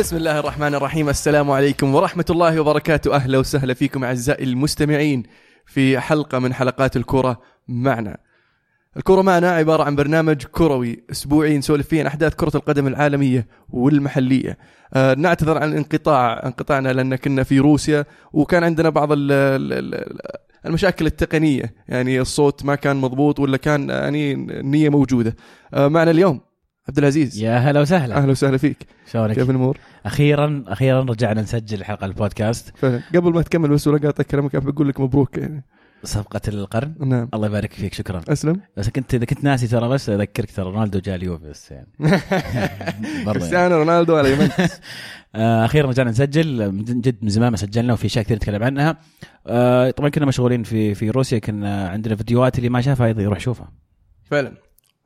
بسم الله الرحمن الرحيم. السلام عليكم ورحمة الله وبركاته. أهلا وسهلا فيكم أعزائي المستمعين في حلقة من حلقات الكرة معنا. الكرة معنا عبارة عن برنامج كروي أسبوعي نسولف فيه عن أحداث كرة القدم العالمية والمحلية. آه نعتذر عن انقطاع انقطاعنا لأن كنا في روسيا وكان عندنا بعض ال ال المشاكل التقنية يعني الصوت ما كان مضبوط ولا كان يعني النية موجودة. آه معنا اليوم عبد العزيز يا هلا وسهلا. أهلا وسهلا فيك. شلونك؟ كيف الأمور؟ أخيرا أخيرا رجعنا نسجل حلقة البودكاست. فعلا. قبل ما تكمل بس ولا قاطع كلامك بقول لك مبروك يعني. صفقة القرن. نعم. الله يبارك فيك شكرا. أسلم. بس كنت إذا كنت ناسي ترى بس أذكرك ترى رونالدو جاء اليوفي بس يعني. يعني. كريستيانو رونالدو على يوفنتوس. آه، أخيرا رجعنا نسجل. من جد من زمان ما سجلنا وفي اشياء كثير نتكلم عنها. آه، طبعا كنا مشغولين في في روسيا كنا عندنا فيديوهات اللي ما شافها يروح يشوفها. فعلا.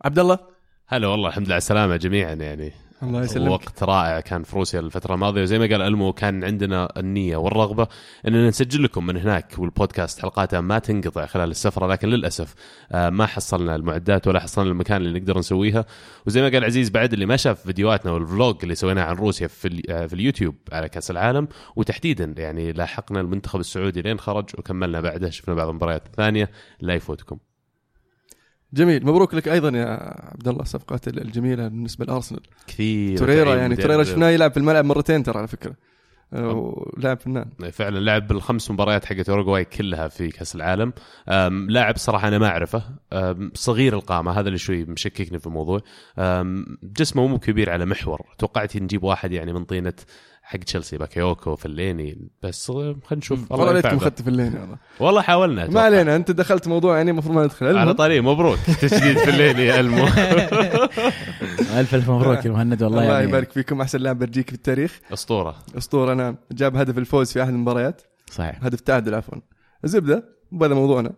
عبد الله؟ هلا والله الحمد لله على السلامة جميعا يعني. الله يسلمك. وقت رائع كان في روسيا الفترة الماضية. وزي ما قال ألمو كان عندنا النية والرغبة أننا نسجل لكم من هناك والبودكاست حلقاتها ما تنقطع خلال السفرة لكن للأسف آه، ما حصلنا المعدات ولا حصلنا المكان اللي نقدر نسويها. وزي ما قال عزيز بعد اللي ما شاف فيديوهاتنا والفلوج اللي سويناه عن روسيا في, آه، في اليوتيوب على كأس العالم وتحديدا يعني لاحقنا المنتخب السعودي لين خرج وكملنا بعده شفنا بعض المباريات الثانية لا يفوتكم. جميل. مبروك لك أيضا يا عبد الله الصفقات الجميلة بالنسبة لأرسنال. لوكاس توريرا يعني. توريرا شفناه يلعب في الملعب مرتين ترى على فكرة. ولاعب فنان. فعلا لعب بالخمس مباريات حقت أوروغواي كلها في كأس العالم. لاعب صراحة أنا ما أعرفه. صغير القامة. هذا اللي شوي مشككني في الموضوع. جسمه مو كبير على محور. توقعت نجيب واحد يعني من طينة حق تشيلسي باكيوكو فيلايني بس خلينا نشوف. والله ليتكم. أخذت في الليل والله. والله حاولنا ما. علينا أنت دخلت موضوع يعني المفروض ما ندخل. على طريق مبروك. تجديد فليني يا ألمو. ألف ألف مبروك يا مهند والله الله يعني يبارك فيكم أحسن لاعب بلجيكي في التاريخ. أسطورة. أسطورة نعم. جاب هدف الفوز في أحد المباريات. صحيح. هدف تعادل عفوا. الزبدة وهذا موضوعنا.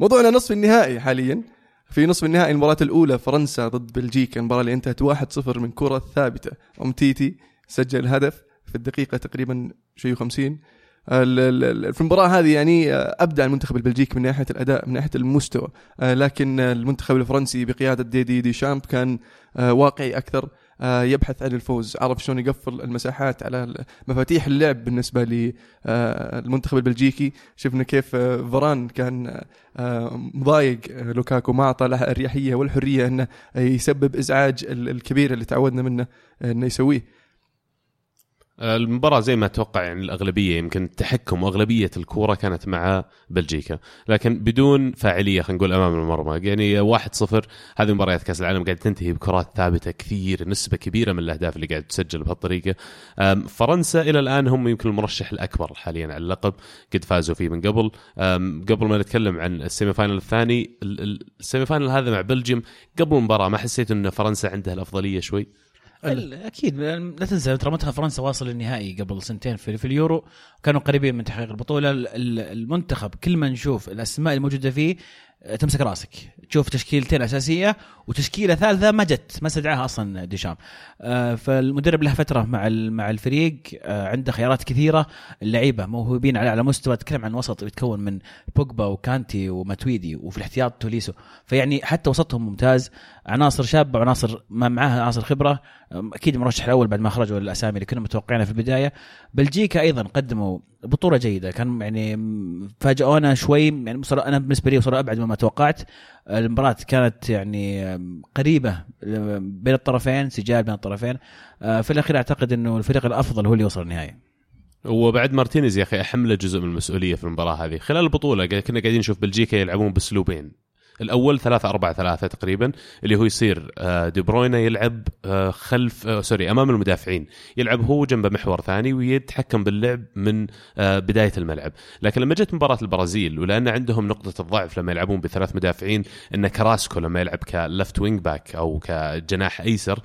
موضوعنا نصف النهائي حاليا. في نصف النهائي المباراة الأولى فرنسا ضد بلجيكا. المباراة اللي انتهت 1-0 من كرة ثابتة. أم تيتي سجل الهدف في الدقيقة تقريبا شيء 50 ال- ال- ال- في المباراة هذه يعني آه، أبدع المنتخب البلجيكي من ناحية الأداء من ناحية المستوى. آه، لكن المنتخب الفرنسي بقيادة ديدي دي شامب كان آه، واقعي أكثر يبحث عن الفوز عرف شلون يقفل المساحات على مفاتيح اللعب بالنسبة للمنتخب البلجيكي. شفنا كيف فران كان مضايق لوكاكو ما أعطى له الاريحيه والحرية إنه يسبب إزعاج ال- الكبير اللي تعودنا منه إنه يسويه. المباراة زي ما أتوقع يعني الأغلبية يمكن التحكم وأغلبية الكورة كانت مع بلجيكا، لكن بدون فاعلية خلينا نقول أمام المرمى، يعني 1-0 هذه مباريات كأس العالم قاعد تنتهي بكرات ثابتة كثير، نسبة كبيرة من الأهداف اللي قاعد تسجل بهالطريقة. فرنسا إلى الآن هم يمكن المرشح الأكبر حاليا على اللقب، قد فازوا فيه من قبل، قبل ما نتكلم عن ال semi-final الثاني، ال- ال- ال semi-final هذا مع Belgium قبل المباراة ما حسيت إن فرنسا عندها الأفضلية شوي؟ أكيد لا تنسى ترى منتخب فرنسا واصل للنهائي قبل سنتين في, في اليورو. كانوا قريبين من تحقيق البطولة. ال- ال- المنتخب كل ما نشوف الأسماء الموجودة فيه تمسك راسك. تشوف تشكيلتين أساسية وتشكيلة ثالثة ما جت ما استدعاها أصلا ديشام. آه، فالمدرب له فترة مع مع الفريق آه، عنده خيارات كثيرة. اللعيبة موهوبين على اعلى مستوى تتكلم عن وسط يتكون من بوجبا وكانتي وماتويدي وفي الاحتياط توليسو. فيعني حتى وسطهم ممتاز. عناصر شابة وعناصر ما معاها عناصر خبرة. أكيد المرشح الأول بعد ما خرجوا الأسامي اللي كنا متوقعينها في البداية. بلجيكا أيضا قدموا بطولة جيدة. كان يعني فاجئونا شوي يعني بصراحة أنا بالنسبة لي بصراحه أبعد مما توقعت. المباراة كانت يعني قريبة بين الطرفين سجال بين الطرفين. في الأخير أعتقد إنه الفريق الأفضل هو اللي وصل النهائي. وبعد مارتينيز يا أخي احمله جزء من المسؤولية في المباراة هذه. خلال البطولة كنا قاعدين نشوف بلجيكا يلعبون بأسلوبين. الأول 3 4 3 تقريبا اللي هو يصير آه، دي بروينا يلعب آه، خلف آه، sorry أمام المدافعين. يلعب هو جنبه محور ثاني ويتحكم باللعب من بداية الملعب. لكن لما جت مباراة البرازيل ولأن عندهم نقطة الضعف لما يلعبون بثلاث مدافعين إن كراسكو لما يلعب ك left wing back أو كجناح أيسر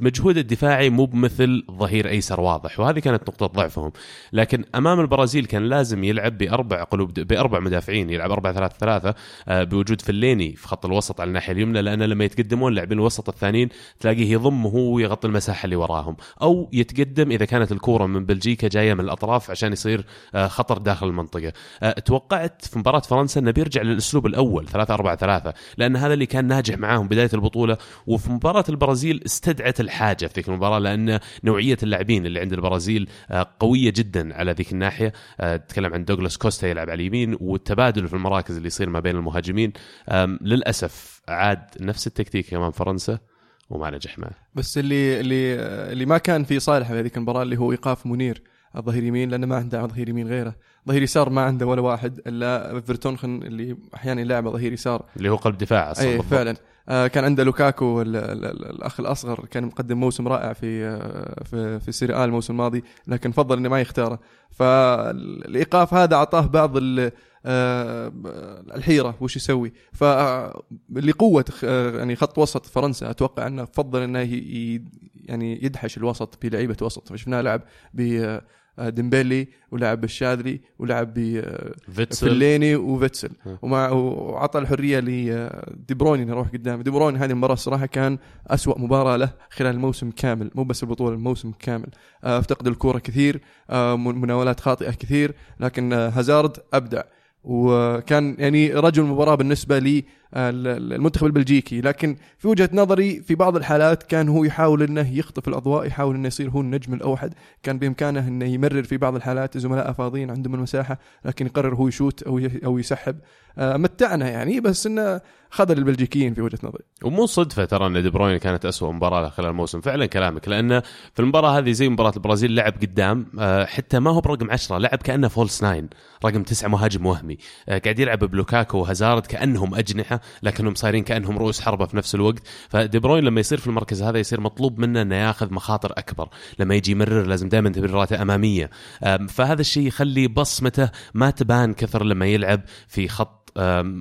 مجهوده الدفاعي مو بمثل ظهير أيسر واضح وهذه كانت نقطة ضعفهم. لكن أمام البرازيل كان لازم يلعب بأربع قلوب بأربع مدافعين يلعب 4 3 3 بوجود وجود فليني في خط الوسط على الناحية اليمنى لأن لما يتقدمون اللاعبين الوسط الثانيين تلاقيه يضم هو ويغطي المساحة اللي وراهم. أو يتقدم إذا كانت الكورة من بلجيكا جاية من الأطراف عشان يصير آه، خطر داخل المنطقة. آه، توقعت في مباراة فرنسا أنه بيرجع للأسلوب الأول 3 4 3 لأن هذا اللي كان ناجح معاهم بداية البطولة. وفي مباراة البرازيل استدعت الحاجة في ذيك المباراة لأن نوعية اللاعبين اللي عند البرازيل آه، قوية جدا على ذيك الناحية. تكلم عن دوغلاس كوستا يلعب على اليمين والتبادل في المراكز اللي يصير ما بين المهاجمين. للأسف عاد نفس التكتيك امام فرنسا وما نجح معه بس اللي اللي اللي ما كان في صالح في هذيك المباراة اللي هو إيقاف منير الظهير يمين لأنه ما عنده ظهير يمين غيره. ظهير يسار ما عنده ولا واحد إلا فيرتونخن اللي أحيانا يلعب ظهير يسار. اللي هو قلب دفاع أصلا بالضبط. فعلا. آه كان عنده لوكاكو ال- ال- ال- الأخ الأصغر كان مقدم موسم رائع في آه في في Serie A الموسم الماضي لكن فضل إنه ما يختاره. فالإيقاف هذا أعطاه بعض ال- الحيرة وش يسوي؟ فلقوه يعني خط وسط فرنسا أتوقع أنه فضل إنه يعني يدحش الوسط بلعيبة وسط. فشفناه لعب ب ديمبيلي ولعب بالشاذلي ولعب ب فيلايني وفيتسل. ومع وعطى الحرية لدي بروين انه يروح قدام. دي بروين هذه المباراة الصراحه كان أسوأ مباراة له خلال الموسم كامل. مو بس البطولة الموسم كامل. آه، افتقد الكورة كثير آه، من- مناولات خاطئة كثير. لكن آه، هازارد أبدع. وكان يعني رجل المباراه بالنسبة لي المنتخب البلجيكي. لكن في وجهة نظري في بعض الحالات كان هو يحاول إنه يخطف الأضواء يحاول إنه يصير هو النجم الأوحد. كان بإمكانه إنه يمرر في بعض الحالات زملائه فاضيين عندهم المساحة لكن يقرر هو يشوت أو أو يسحب. آه، متعنا يعني بس إنه خذل البلجيكيين في وجهة نظري. ومو صدفة ترى إن دي بروين كانت أسوأ مباراة له خلال الموسم. فعلا كلامك لأن في المباراة هذه زي مباراة البرازيل لعب قدام آه، حتى ما هو برقم 10 لعب كأنه false nine رقم تسعة مهاجم وهمي. آه، قاعد يلعب بلوكاكو وهازارد كأنهم أجنحة. لكنهم صايرين كأنهم رؤوس حربة في نفس الوقت. فدي بروين لما يصير في المركز هذا يصير مطلوب منه إنه ياخذ مخاطر أكبر. لما يجي يمرر لازم دائما تمريراته أمامية. فهذا الشيء يخلي بصمته ما تبان كثر لما يلعب في خط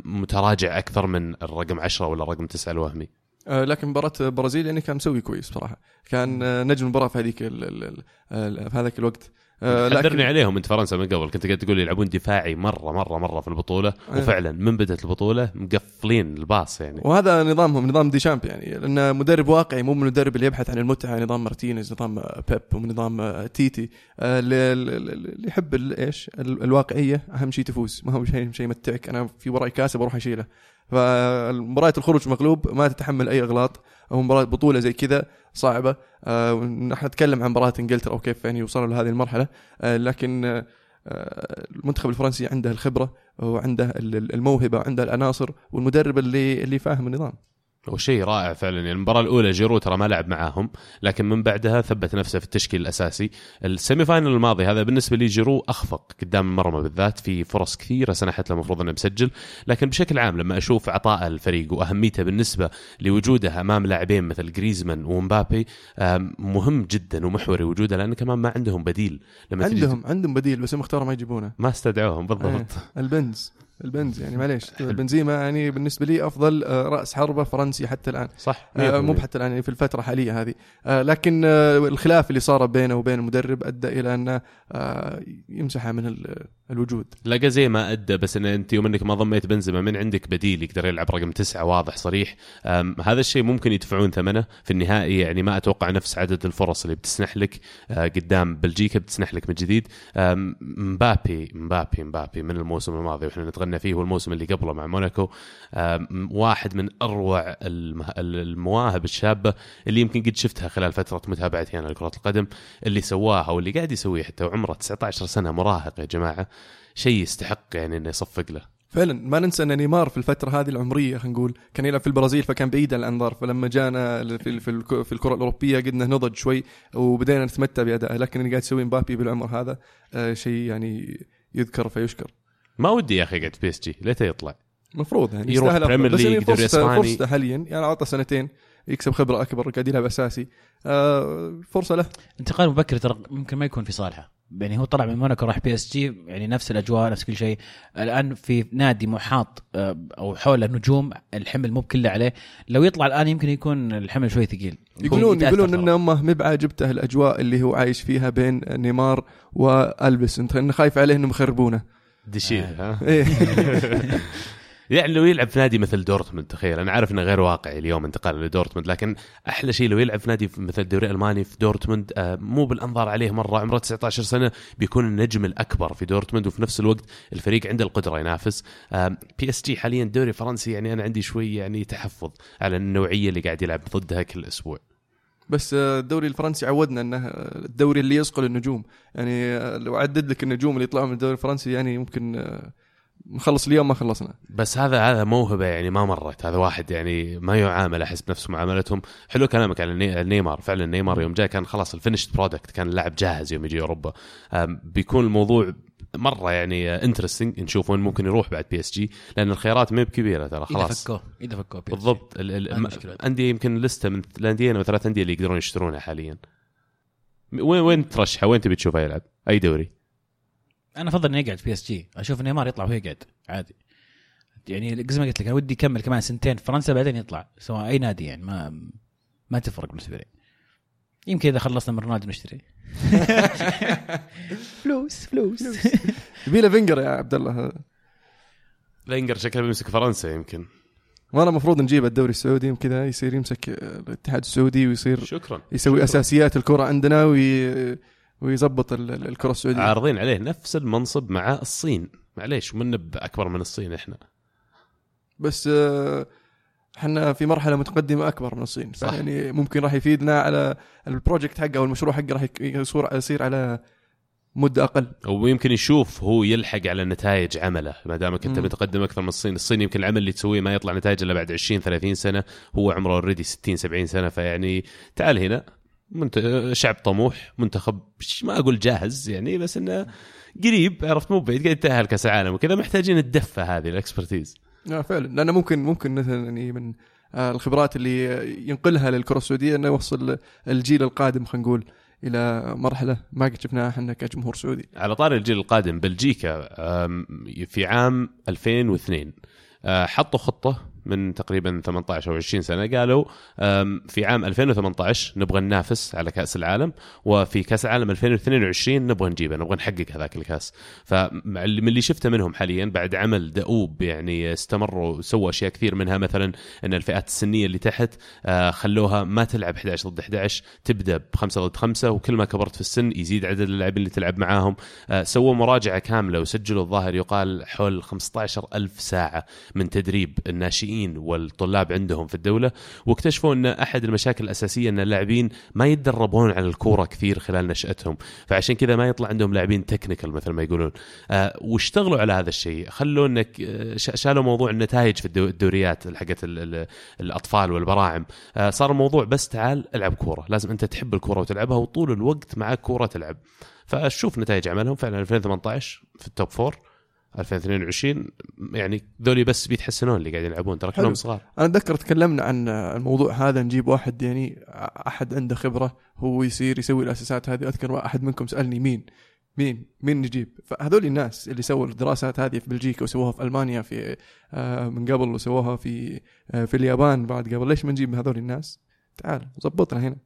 متراجع أكثر من الرقم 10 ولا الرقم 9 الوهمي. آه، لكن مباراة البرازيل يعني كان مسوي كويس بصراحة. كان آه، نجم المباراة في هذيك في هذاك الوقت. آه، حذرني عليهم. انت فرنسا من قبل كنت قاعد تقول يلعبون دفاعي مره مره مرة في البطولة أيه. وفعلا من بدأت البطولة مقفلين الباص يعني. وهذا نظامهم نظام ديشامب يعني. لأنه مدرب واقعي مو من المدرب اللي يبحث عن المتعة نظام مارتينيز نظام بيب ونظام تيتي. آه، اللي يحب إيش؟ ال- الواقعية أهم شيء تفوز. ما هو شيء شيء يمتعك. أنا في وراي كاسه بروح أشيله. فمباراة الخروج مغلوب ما تتحمل أي إغلاط. أو مباراة بطولة زي كذا صعبة. آه، ونحن نتكلم عن مباراة إنجلترا وكيف يعني وصلوا لهذه المرحلة. آه، لكن آه، المنتخب الفرنسي عنده الخبرة وعنده ال- الموهبة وعنده العناصر والمدرب اللي اللي فاهم النظام. وشيء رائع فعلا. يعني المباراة الأولى جيرو ترى ما لعب معاهم لكن من بعدها ثبت نفسه في التشكيل الأساسي. ال semi-final الماضي هذا بالنسبة لي جيرو أخفق قدام المرمى بالذات في فرص كثيرة سنحت له المفروض إنه مسجل لكن بشكل عام لما أشوف عطاء الفريق وأهميته بالنسبة لوجوده أمام لاعبين مثل جريزمان ومبابي مهم جدا ومحوري وجوده لأن كمان ما عندهم بديل لما عندهم عندهم بديل بس هم اختاروا ما يجيبونه. ما استدعوهم بالضبط. إيه، البنز. البنز يعني معليش. بنزيما يعني بالنسبة لي أفضل آه، رأس حربة فرنسي حتى الآن. صح. آه، مو 100%. حتى الآن يعني في الفترة الحاليه هذه. آه، لكن الخلاف اللي صار بينه وبين المدرب أدى إلى أنه يمسحه من ال- الوجود. لقى زي ما أدى بس إن أنت يوم إنك ما ضميت بنزيما من عندك بديل يقدر يلعب رقم تسعة واضح صريح. هذا الشيء ممكن يدفعون ثمنه. في النهائي يعني ما أتوقع نفس عدد الفرص اللي بتسنح لك قدام بلجيكا بتسنح لك من جديد. مبابي مبابي مبابي من الموسم الماضي وإحنا نتغنى فيه والموسم اللي قبله مع موناكو. واحد من أروع المواهب الشابة اللي يمكن قد شفتها خلال فترة متابعتي أنا لكرة القدم اللي سواها واللي قاعد يسويه حتى وعمره 19 سنة مراهق يا جماعة شيء يستحق يعني إنه يصفق له. فعلا ما ننسى إن نيمار في الفترة هذه العمرية خلينا نقول كان يلعب في البرازيل فكان بعيد عن الأنظار فلما جانا في في الك- في الكرة الأوروبية قدنا نضج شوي وبدينا نتمتع بادائه لكن اللي قاعد يسويه مبابي بالعمر هذا آه، شيء يعني يذكر فيشكر. ما ودي يا أخي قاعد في PSG ليته يطلع المفروض يعني يروح. Premier League، دوري إسباني. فرصته حاليا. يعني عطى سنتين يكسب خبرة أكبر قاعد يلعب أساسي. آه، فرصة له. انتقال مبكر ترى ممكن ما يكون في صالحه. يعني هو طلع من موناكو راح PSG يعني نفس الأجواء نفس كل شيء. الآن في نادي محاط آه، أو حوله نجوم الحمل مو بكله عليه. لو يطلع الآن يمكن يكون الحمل شوي ثقيل. يقولون يقولون. ان امه مو بعاجبته الأجواء اللي هو عايش فيها بين نيمار والبس انت خايف عليه إنهم يخربونه. دشير ها؟ إيه. يعني لو يلعب في نادي مثل دورتموند تخيل. أنا عارف إنه غير واقعي اليوم انتقال لدورتموند لكن أحلى شيء لو يلعب في نادي مثل الدوري الألماني في دورتموند آه، مو بالأنظار عليه مرة عمره 19 سنة بيكون النجم الأكبر في دورتموند وفي نفس الوقت الفريق عنده القدرة ينافس. PSG حاليا الدوري الفرنسي يعني أنا عندي شوي يعني تحفظ على النوعية اللي قاعد يلعب ضدها كل أسبوع. بس آه، الدوري الفرنسي عودنا إنه آه، الدوري اللي يصقل النجوم. يعني آه، لو عدد لك النجوم اللي يطلعوا من الدوري الفرنسي يعني ممكن نخلص اليوم ما خلصنا. بس هذا هذا موهبة يعني ما مرت. هذا واحد يعني ما يعامل أحس بنفس معاملتهم. حلو كلامك على نيمار. فعلا نيمار يوم جاء كان خلاص ال finished product كان اللاعب جاهز يوم يجي أوروبا. بيكون الموضوع مرة يعني interesting نشوف وين ممكن يروح بعد PSG لأن الخيارات ما هي بكبيرة ترى إذا خلاص. فكوه إذا فكوه PSG. بالضبط. ال- ال- ما م- المشكلة. انديه يمكن لستة من الانديه أو ثلاث أندية اللي يقدرون يشترونها حاليا. وين وين ترشحه؟ وين تبي تشوفه يلعب؟ أي دوري؟ أنا أفضل انه يقعد في PSG. أشوف نيمار يطلع وهو يقعد عادي. يعني زي ما قلت لك أنا ودي يكمل كمان سنتين في فرنسا بعدين يطلع سواء أي نادي يعني ما ما تفرق بالنسبة لي. يمكن إذا خلصنا من رونالدو نشتري. فلوس فلوس. يبي له فينجر يا عبد الله. فينجر شكله بيمسك فرنسا يمكن. وأنا المفروض نجيب الدوري السعودي وكذا يصير يمسك الاتحاد السعودي ويصير شكرا. يسوي شكراً. أساسيات الكرة عندنا وي... ويظبط ال- ال- الكرة السعودية. عارضين عليه نفس المنصب مع الصين. معليش من أكبر من الصين إحنا. بس آه، إحنا في مرحلة متقدمة أكبر من الصين. صح. يعني ممكن راح يفيدنا على ال project حقه أو المشروع حقه راح يصير على مدة أقل. ويمكن يشوف هو يلحق على نتائج عمله. ما دامك أنت. متقدم أكثر من الصين، الصين يمكن العمل اللي تسويه ما يطلع نتائج إلا بعد 20 30 سنة، هو عمره already 60 70 سنة فيعني تعال هنا. منت... شعب طموح منتخب ما أقول جاهز يعني بس إنه قريب عرفت؟ مو بعيد قاعد يتاهل كاس العالم وكذا محتاجين الدفة هذه ال expertise. آه فعلا. لأنه ممكن ممكن مثلا يعني من آه، الخبرات اللي ينقلها للكرة السعودية إنه يوصل الجيل القادم خلينا نقول إلى مرحلة ما قد شفناها إحنا كجمهور سعودي. على طاري الجيل القادم بلجيكا في عام 2002 آه، حطوا خطة من تقريبا 18 أو 20 سنة قالوا في عام 2018 نبغى ننافس على كأس العالم وفي كأس العالم 2022 نبغى نجيبه نبغى نحقق هذاك الكأس. فمن اللي شفته منهم حاليا بعد عمل دؤوب يعني استمروا سووا أشياء كثير منها مثلا إن الفئات السنية اللي تحت آه، خلوها ما تلعب 11 ضد 11 تبدأ بخمسة ضد خمسة وكل ما كبرت في السن يزيد عدد اللاعبين اللي تلعب معاهم. آه، سووا مراجعة كاملة وسجلوا الظاهر يقال حول 15 ألف ساعة من تدريب الناشئين. والطلاب عندهم في الدولة واكتشفوا إن أحد المشاكل الأساسية إن اللاعبين ما يتدربون على الكورة كثير خلال نشأتهم. فعشان كذا ما يطلع عندهم لاعبين technical مثل ما يقولون. آه، واشتغلوا على هذا الشيء. خلوا إنك آه، شالوا موضوع النتائج في الدو- الدوريات حقت ال- ال- الأطفال والبراعم. آه، صار الموضوع بس تعال العب كورة. لازم أنت تحب الكورة وتلعبها وطول الوقت معك كورة تلعب. فشوف نتائج عملهم فعلا 2018 في ال top four 2022 يعني ذولي بس بيتحسنون اللي قاعدين يلعبون ترى كلهم. صغار. أنا أتذكر تكلمنا عن الموضوع هذا نجيب واحد يعني أحد عنده خبرة هو يصير يسوي الأساسات هذه. أذكر احد منكم سألني مين مين مين نجيب؟ فهذول الناس اللي سووا الدراسات هذه في بلجيكا وسووها في ألمانيا في آه، من قبل وسووها في آه، في اليابان بعد قبل ليش ما نجيب هذول الناس؟ تعال ظبطنا هنا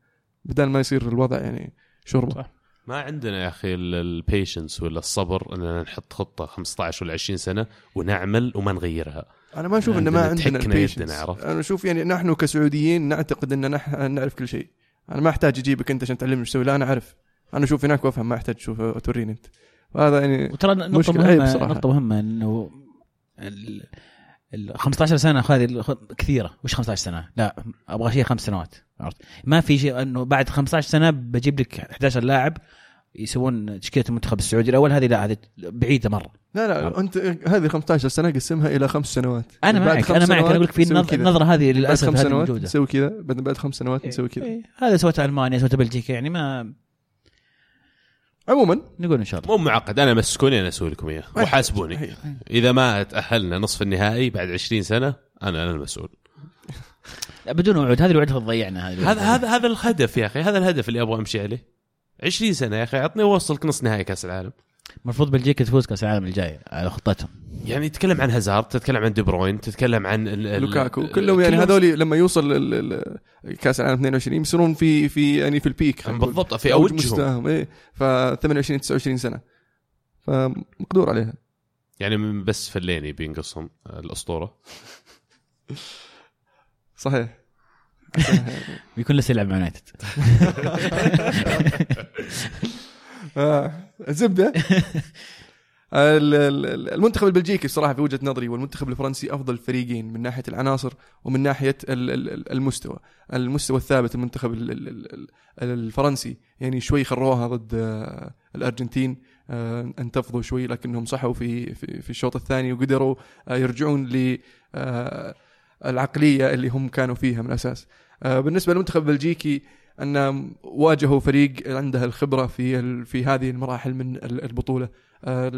بدل ما يصير الوضع يعني شوربه صح. ما عندنا يا أخي ال patience ولا الصبر إننا نحط خطة 15 ولا 20 سنة ونعمل وما نغيرها. أنا ما أشوف إنه ما عندنا ال patience يدنا، عرفت؟ أنا أشوف يعني نحن كسعوديين نعتقد ان نحن نعرف كل شيء. أنا ما أحتاج أجيبك أنت عشان تعلمني إيش تسوي لا أنا أعرف. أنا أشوف هناك وأفهم ما أحتاج تشوف توريني أنت. وهذا يعني وترى مهمة صراحة. نقطة مهمة إنه 15 سنة هذه كثيرة. مش 15 سنة؟ لا أبغى شيء خمس سنوات عرفت؟ ما في شيء إنه بعد 15 سنة بجيب لك 11 لاعب يسوون تشكيلة المنتخب السعودي. الأول هذه لا هذه بعيدة مرة. لا لا أنت هذه 15 سنة قسمها إلى خمس سنوات. أنا بعد معك خمس أنا معك أنا أقول لك في نسوي النظ- كذا. النظرة هذه بعد للاسف خمس هذه سنوات نسوي كذا بعد بعد خمس سنوات نسوي كذا. إيه، هذا سوتها ألمانيا سوتها بلجيكا يعني ما عموما. نقول إن شاء الله. مو معقد أنا مسكوني أنا أسوي لكم إياه. وحاسبوني هي. إذا ما تأهلنا نصف النهائي بعد 20 سنة أنا أنا المسؤول. لا، بدون وعود. هذه الوعود ضيعنا هذا هذا هذا الهدف يا أخي. هذا الهدف اللي أبغى أمشي عليه. 20 سنة يا أخي عطني أوصلك نص نهائي كأس العالم. المفروض بلجيكا تفوز كأس العالم الجاي على خطتهم. يعني تتكلم عن هازارد تتكلم عن دي بروين تتكلم عن ال- ال- لوكاكو كلهم يعني كلهم- هذول لما يوصل ال- ال- كأس العالم 22 يصيرون في في يعني في البيك. بالضبط في أوجهم. مستواهم إيه. ف 28 29 سنة. فمقدور عليها. يعني من بس فليني بينقصهم الأسطورة. صحيح. بيكون لسه يلعب مع يونايتد. الزبده ال- ال- المنتخب البلجيكي الصراحه في وجهة نظري والمنتخب الفرنسي أفضل فريقين من ناحية العناصر ومن ناحية ال- ال- المستوى. المستوى الثابت المنتخب ال- ال- ال- الفرنسي يعني شوي خروها ضد آه، الأرجنتين آه، انتفضوا شوي لكنهم صحوا في في, الشوط الثاني وقدروا آه، يرجعون ل آه، العقلية اللي هم كانوا فيها من الأساس. آه، بالنسبة للمنتخب البلجيكي أن واجهوا فريق عنده الخبرة في في هذه المراحل من ال- البطولة آه،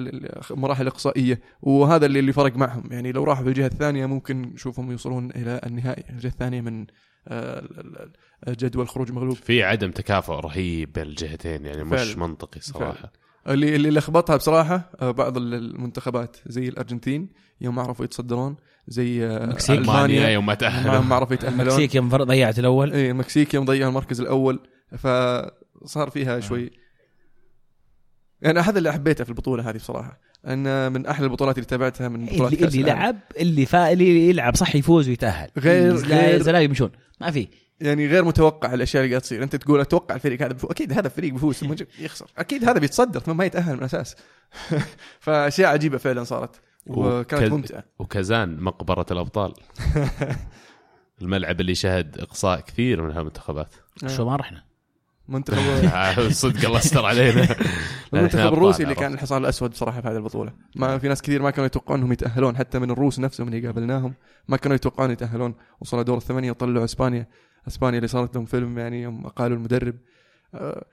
المراحل الاقصائيه وهذا اللي اللي فرق معهم. يعني لو راحوا في الجهة الثانية ممكن نشوفهم يوصلون إلى النهائي. الجهة الثانية من آه، جدول خروج مغلوب. في عدم تكافؤ رهيب بين الجهتين يعني مش فعلا. منطقي صراحة. اللي اللي لخبطها بصراحة آه، بعض ال- المنتخبات زي الأرجنتين يوم ما عرفوا يتصدرون زي آه، المكسيك. ألمانيا المانيا يوم ما تاهلوا ما عرفوا يتأهلون. المكسيك يوم ضيعت الأول. اي المكسيك يوم ضيع المركز الأول فصار فيها شوي. يعني هذا اللي حبيته في البطولة هذه بصراحة أن من أحلى البطولات اللي تابعتها من بطولات اللي, اللي. لعب اللي فا اللي يلعب صح يفوز ويتأهل. غير- غير- يمشون. ما في. يعني غير متوقع الأشياء اللي قاعد تصير. أنت تقول أتوقع الفريق هذا بفوز. أكيد هذا الفريق بيفوز ثم يخسر. أكيد هذا بيتصدر. ما يتأهل من الأساس. فأشياء عجيبة فعلا صارت. وكانت ممتعة. وكازان مقبرة الأبطال. الملعب اللي شهد إقصاء كثير من هالمنتخبات. شو ما رحنا. منتخب صدق الله استر علينا. المنتخب الروسي اللي كان الحصان الأسود بصراحة في هذه البطولة. ما في ناس كثير ما كانوا يتوقعون إنهم يتأهلون. حتى من الروس نفسهم اللي قابلناهم ما كانوا يتوقعون يتأهلون. وصلوا دور الثمانية وطلعوا إسبانيا. أسبانيا اللي صارت لهم فيلم يعني يوم قالوا المدرب آه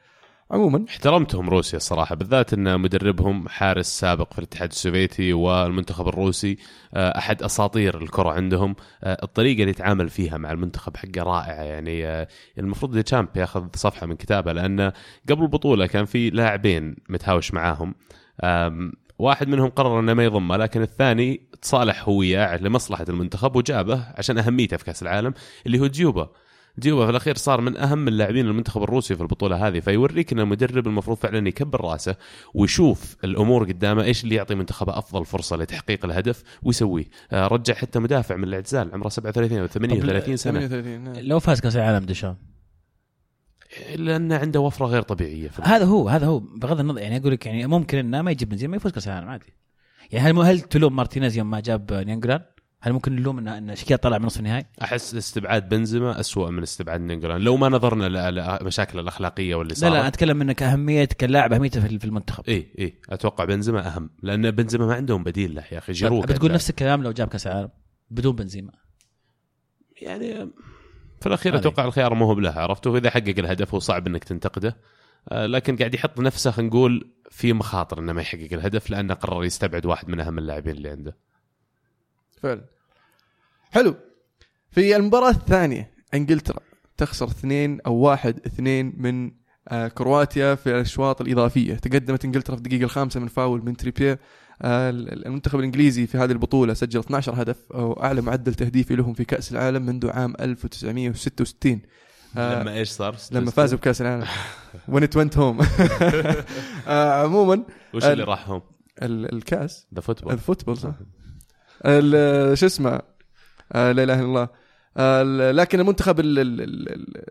عموما. احترمتهم روسيا الصراحه بالذات إن مدربهم حارس سابق في الاتحاد السوفيتي والمنتخب الروسي آه، أحد أساطير الكرة عندهم آه، الطريقة اللي يتعامل فيها مع المنتخب حقه رائعة يعني المفروض ديشامب ياخذ صفحة من كتابه لأن قبل البطولة كان في لاعبين متهاوش معاهم واحد منهم قرر إنه ما يضمه لكن الثاني تصالح هو وياه لمصلحة المنتخب وجابه عشان أهميته في كأس العالم اللي هو دزيوبا. دزيوبا في الأخير صار من أهم اللاعبين المنتخب الروسي في البطولة هذه فيوريك إن المدرب المفروض فعلا يكبر رأسه ويشوف الأمور قدامه إيش اللي يعطي منتخبه أفضل فرصة لتحقيق الهدف ويسويه. آه، رجع حتى مدافع من الاعتزال عمره 37 أو 38 سنة. 38 لو فاز كأس العالم دشام لأن عنده وفرة غير طبيعية في هذا هو هذا هو بغض النظر يعني أقول لك يعني ممكن انه ما يجيب بنزيما يفوز كأس العالم عادي. يعني هل هل تلوم مارتينيز يوم ما جاب ناينجولان؟ هل ممكن نلوم ان إن طلع من نصف النهائي؟ أحس استبعاد بنزيما أسوأ من استبعاد ناينجولان. لو ما نظرنا للمشاكل الأخلاقية واللي لا صارت. لا أتكلم منك كأهمية كلاعب أهميته في المنتخب. اي اي أتوقع بنزيما أهم. لأن بنزيما ما عندهم بديل له يا أخي. جيرو بتقول نفس الكلام لو جاب كأس العالم بدون بنزيما. يعني في الأخير. أتوقع الخيار ما هو له عرفته وإذا حقق الهدف هو صعب إنك تنتقده. آه، لكن قاعد يحط نفسه خلينا نقول في مخاطر إنه ما يحقق الهدف لأنه قرر يستبعد واحد من أهم اللاعبين اللي عنده. فعلا. حلو. في المباراة الثانية إنجلترا تخسر اثنين أو واحد اثنين من آه كرواتيا في الأشواط الإضافية. تقدمت إنجلترا في الدقيقة الخامسة من فاول من تريبير آه المنتخب الإنجليزي في هذه البطولة سجل 12 هدف أو أعلى معدل تهديفي لهم في كأس العالم منذ عام 1966 آه لما إيش صار؟ لما فازوا بكأس العالم. When it went home. آه عموما وش اللي راح؟ ال- الكأس. the football ال football صح. ال- شو اسمه؟ آه لا إله إلا الله. ال- لكن المنتخب ال ال ال ال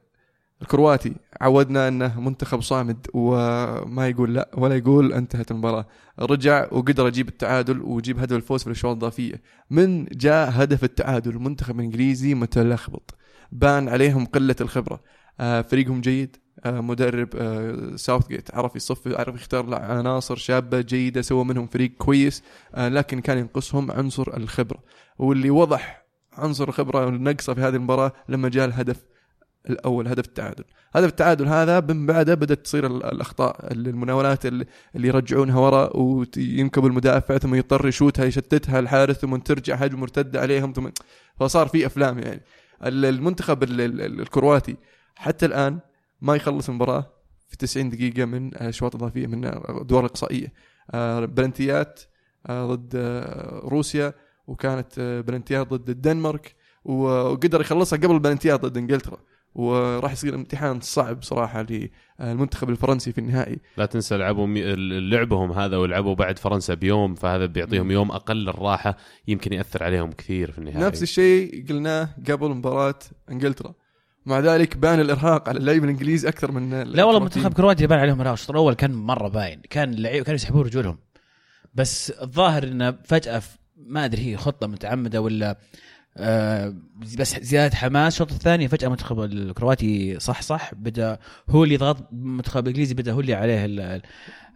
الكرواتي عودنا إنه منتخب صامد وما يقول لا ولا يقول انتهت المباراة. رجع وقدر يجيب التعادل ويجيب هدف الفوز في الأشواط الإضافية. من جاء هدف التعادل؟ المنتخب الإنجليزي متلخبط. بان عليهم قلة الخبرة. فريقهم جيد. آه مدرب آه ساوث جيت عرف يصف عرف يختار عناصر شابة جيدة سوى منهم فريق كويس آه لكن كان ينقصهم عنصر الخبرة. واللي وضح عنصر الخبرة والنقصة في هذه المباراة لما جاء الهدف الأول هدف التعادل. هدف التعادل هذا من بعده بدأت تصير ال- الأخطاء ال- المناولات اللي يرجعونها ورا وينكب المدافع ثم يضطر يشوتها يشتتها الحارس ثم ترجع هجمة مرتدة عليهم ثم فصار في أفلام يعني. ال- المنتخب ال- ال- ال- الكرواتي حتى الآن ما يخلص المباراة في 90 دقيقة من اشواط إضافية من ادوار إقصائية. آه، بلنتيات آه، ضد آه، روسيا وكانت بلنتيات ضد الدنمارك وقدر يخلصها قبل البلنتيات ضد إنجلترا. وراح يصير امتحان صعب صراحة للمنتخب الفرنسي في النهائي. لا تنسى لعبوا مي- لعبهم هذا ولعبوا بعد فرنسا بيوم فهذا بيعطيهم يوم أقل الراحة يمكن يأثر عليهم كثير في النهايه نفس الشيء قلناه قبل مباراة إنجلترا. مع ذلك بان الإرهاق على اللاعب الإنجليزي أكثر من لا والله منتخب كرواتيا بان عليهم إرهاق. الشوط الأول كان مرة باين. كان اللعيبه كانوا يسحبون رجولهم. بس الظاهر إنه فجأة ما أدري هي خطة متعمدة ولا آه بس زيادة حماس. الشوط الثاني فجأة المنتخب الكرواتي صح صح. بدأ هو اللي يضغط المنتخب الانجليزي بدأ هو اللي عليه ال-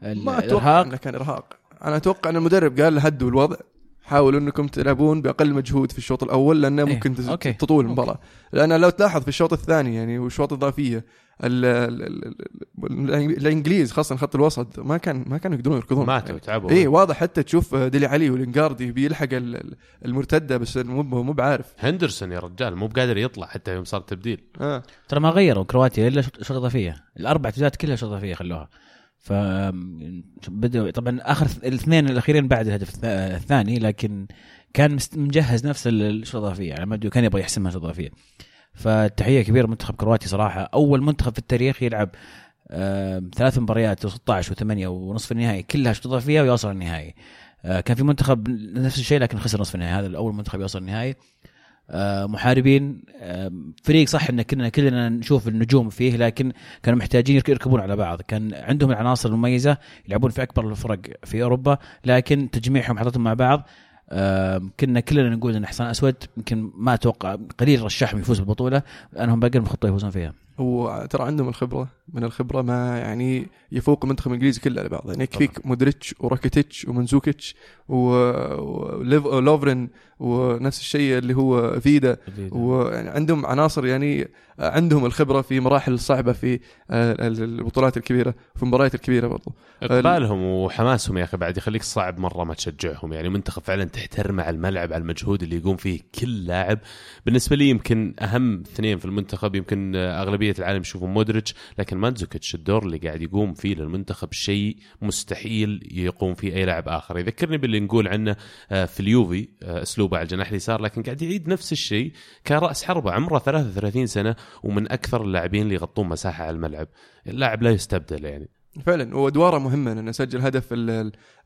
ال- ما أتوقع الإرهاق. إنه كان إرهاق. أنا أتوقع إن المدرب قال هدوا الوضع. حاولوا انكم تلعبون بأقل مجهود في الشوط الأول لأنه إيه، ممكن تز- okay. تطول المباراة. لأن لو تلاحظ في الشوط الثاني يعني والشوط الإضافية ال- ال- ال- ال- الإنجليز خاصة خط الوسط ما كان ما كانوا يقدرون يركضون. ماتوا تعبوا. اي واضح حتى تشوف ديلي علي ولينجارد يبي يلحق ال- ال- المرتدة بس مو مو بعارف. هندرسون يا رجال مو بقادر يطلع حتى يوم صار تبديل. آه. ترى ما غيروا كرواتيا إلا شوط شوط إضافية. الأربع تبديلات كلها شوط إضافية خلوها. ف بدأوا طبعا آخر الاثنين الأخيرين بعد الهدف الث- الثاني لكن كان مجهز نفس ال- الشوط الاضافيه على ما أدري كان يبغى يحسمها شوط اضافيه فتحية كبيرة منتخب كرواتيا صراحة أول منتخب في التاريخ يلعب ثلاث مباريات و16 و8 ونصف النهائي كلها شوط اضافيه ويوصل النهائي. آه، كان في منتخب نفس الشيء لكن خسر نصف النهائي. هذا الأول منتخب يوصل النهائي. محاربين. آه، فريق صح إن كنا كلنا نشوف النجوم فيه لكن كانوا محتاجين يرك- يركبون على بعض. كان عندهم العناصر المميزة يلعبون في أكبر الفرق في أوروبا لكن تجميعهم حطتهم مع بعض. آه، كنا كلنا نقول إن حصان أسود يمكن ما أتوقع قليل رشحهم يفوز بالبطولة لأنهم باقي المخطط يفوزون فيها. وترى عندهم الخبرة. من الخبرة ما يعني يفوق المنتخب الانجليزي كله على بعض. يعني يكفيك مودريتش وراكيتيتش ومنزوكيتش ولوفرين ونفس الشيء اللي هو فيدا. ويعني عندهم عناصر يعني عندهم الخبرة في مراحل صعبة في آه، البطولات الكبيرة في المباريات الكبيرة برضو. إقبالهم وحماسهم يا أخي بعد يخليك صعب مرة ما تشجعهم. يعني منتخب فعلا تحترمه على الملعب على المجهود اللي يقوم فيه كل لاعب. بالنسبة لي يمكن أهم اثنين في المنتخب يمكن أغلبية العالم يشوفون مودريتش لكن مانزوكيتش الدور اللي قاعد يقوم فيه للمنتخب شيء مستحيل يقوم فيه أي لاعب آخر. يذكرني باللي نقول عنه آه، في اليوفي آه، على الجناح اليسار لكن قاعد يعيد نفس الشيء كرأس حربة. عمره 33 سنة ومن أكثر اللاعبين اللي يغطون مساحة على الملعب. اللاعب لا يستبدل يعني. فعلا وأدواره مهمة. لأنه سجل هدف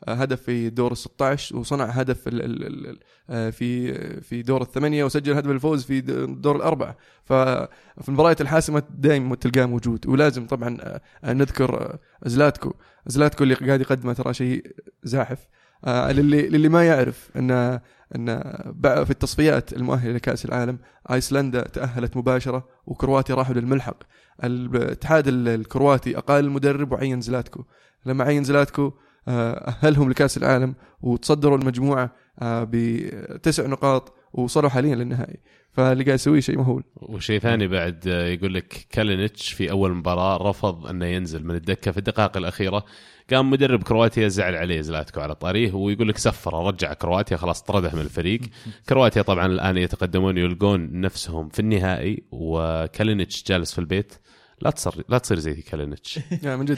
هدف في دور ال 16 وصنع هدف ال ال ال ال في في دور الثمانية وسجل هدف الفوز في دور الأربعة. ففي المباريات الحاسمة دائما تلقاه موجود. ولازم طبعا آه، نذكر آه، زلاتكو. زلاتكو اللي قاعد يقدمه ترى شيء زاحف. آه، للي للي ما يعرف إن إن في التصفيات المؤهلة لكأس العالم أيسلندا تأهلت مباشرة وكرواتيا راحوا للملحق. الاتحاد ال- الكرواتي أقال المدرب وعين زلاتكو. لما عين زلاتكو آه، أهلهم لكأس العالم وتصدروا المجموعة آه، بتسع نقاط وصلوا حاليا للنهائي. فاللي قاعد يسويه شيء مهول. وشيء ثاني بعد آه، يقول لك كالينيتش في أول مباراة رفض أنه ينزل من الدكة في الدقائق الأخيرة. قام مدرب كرواتيا زعل عليه زلاتكو على طاريه ويقول لك سفره رجع كرواتيا خلاص طرده من الفريق. كرواتيا طبعا الآن يتقدمون يلقون نفسهم في النهائي وكالينيتش جالس في البيت. لا تصير لا تصير زي كالينيتش. يعني من جد.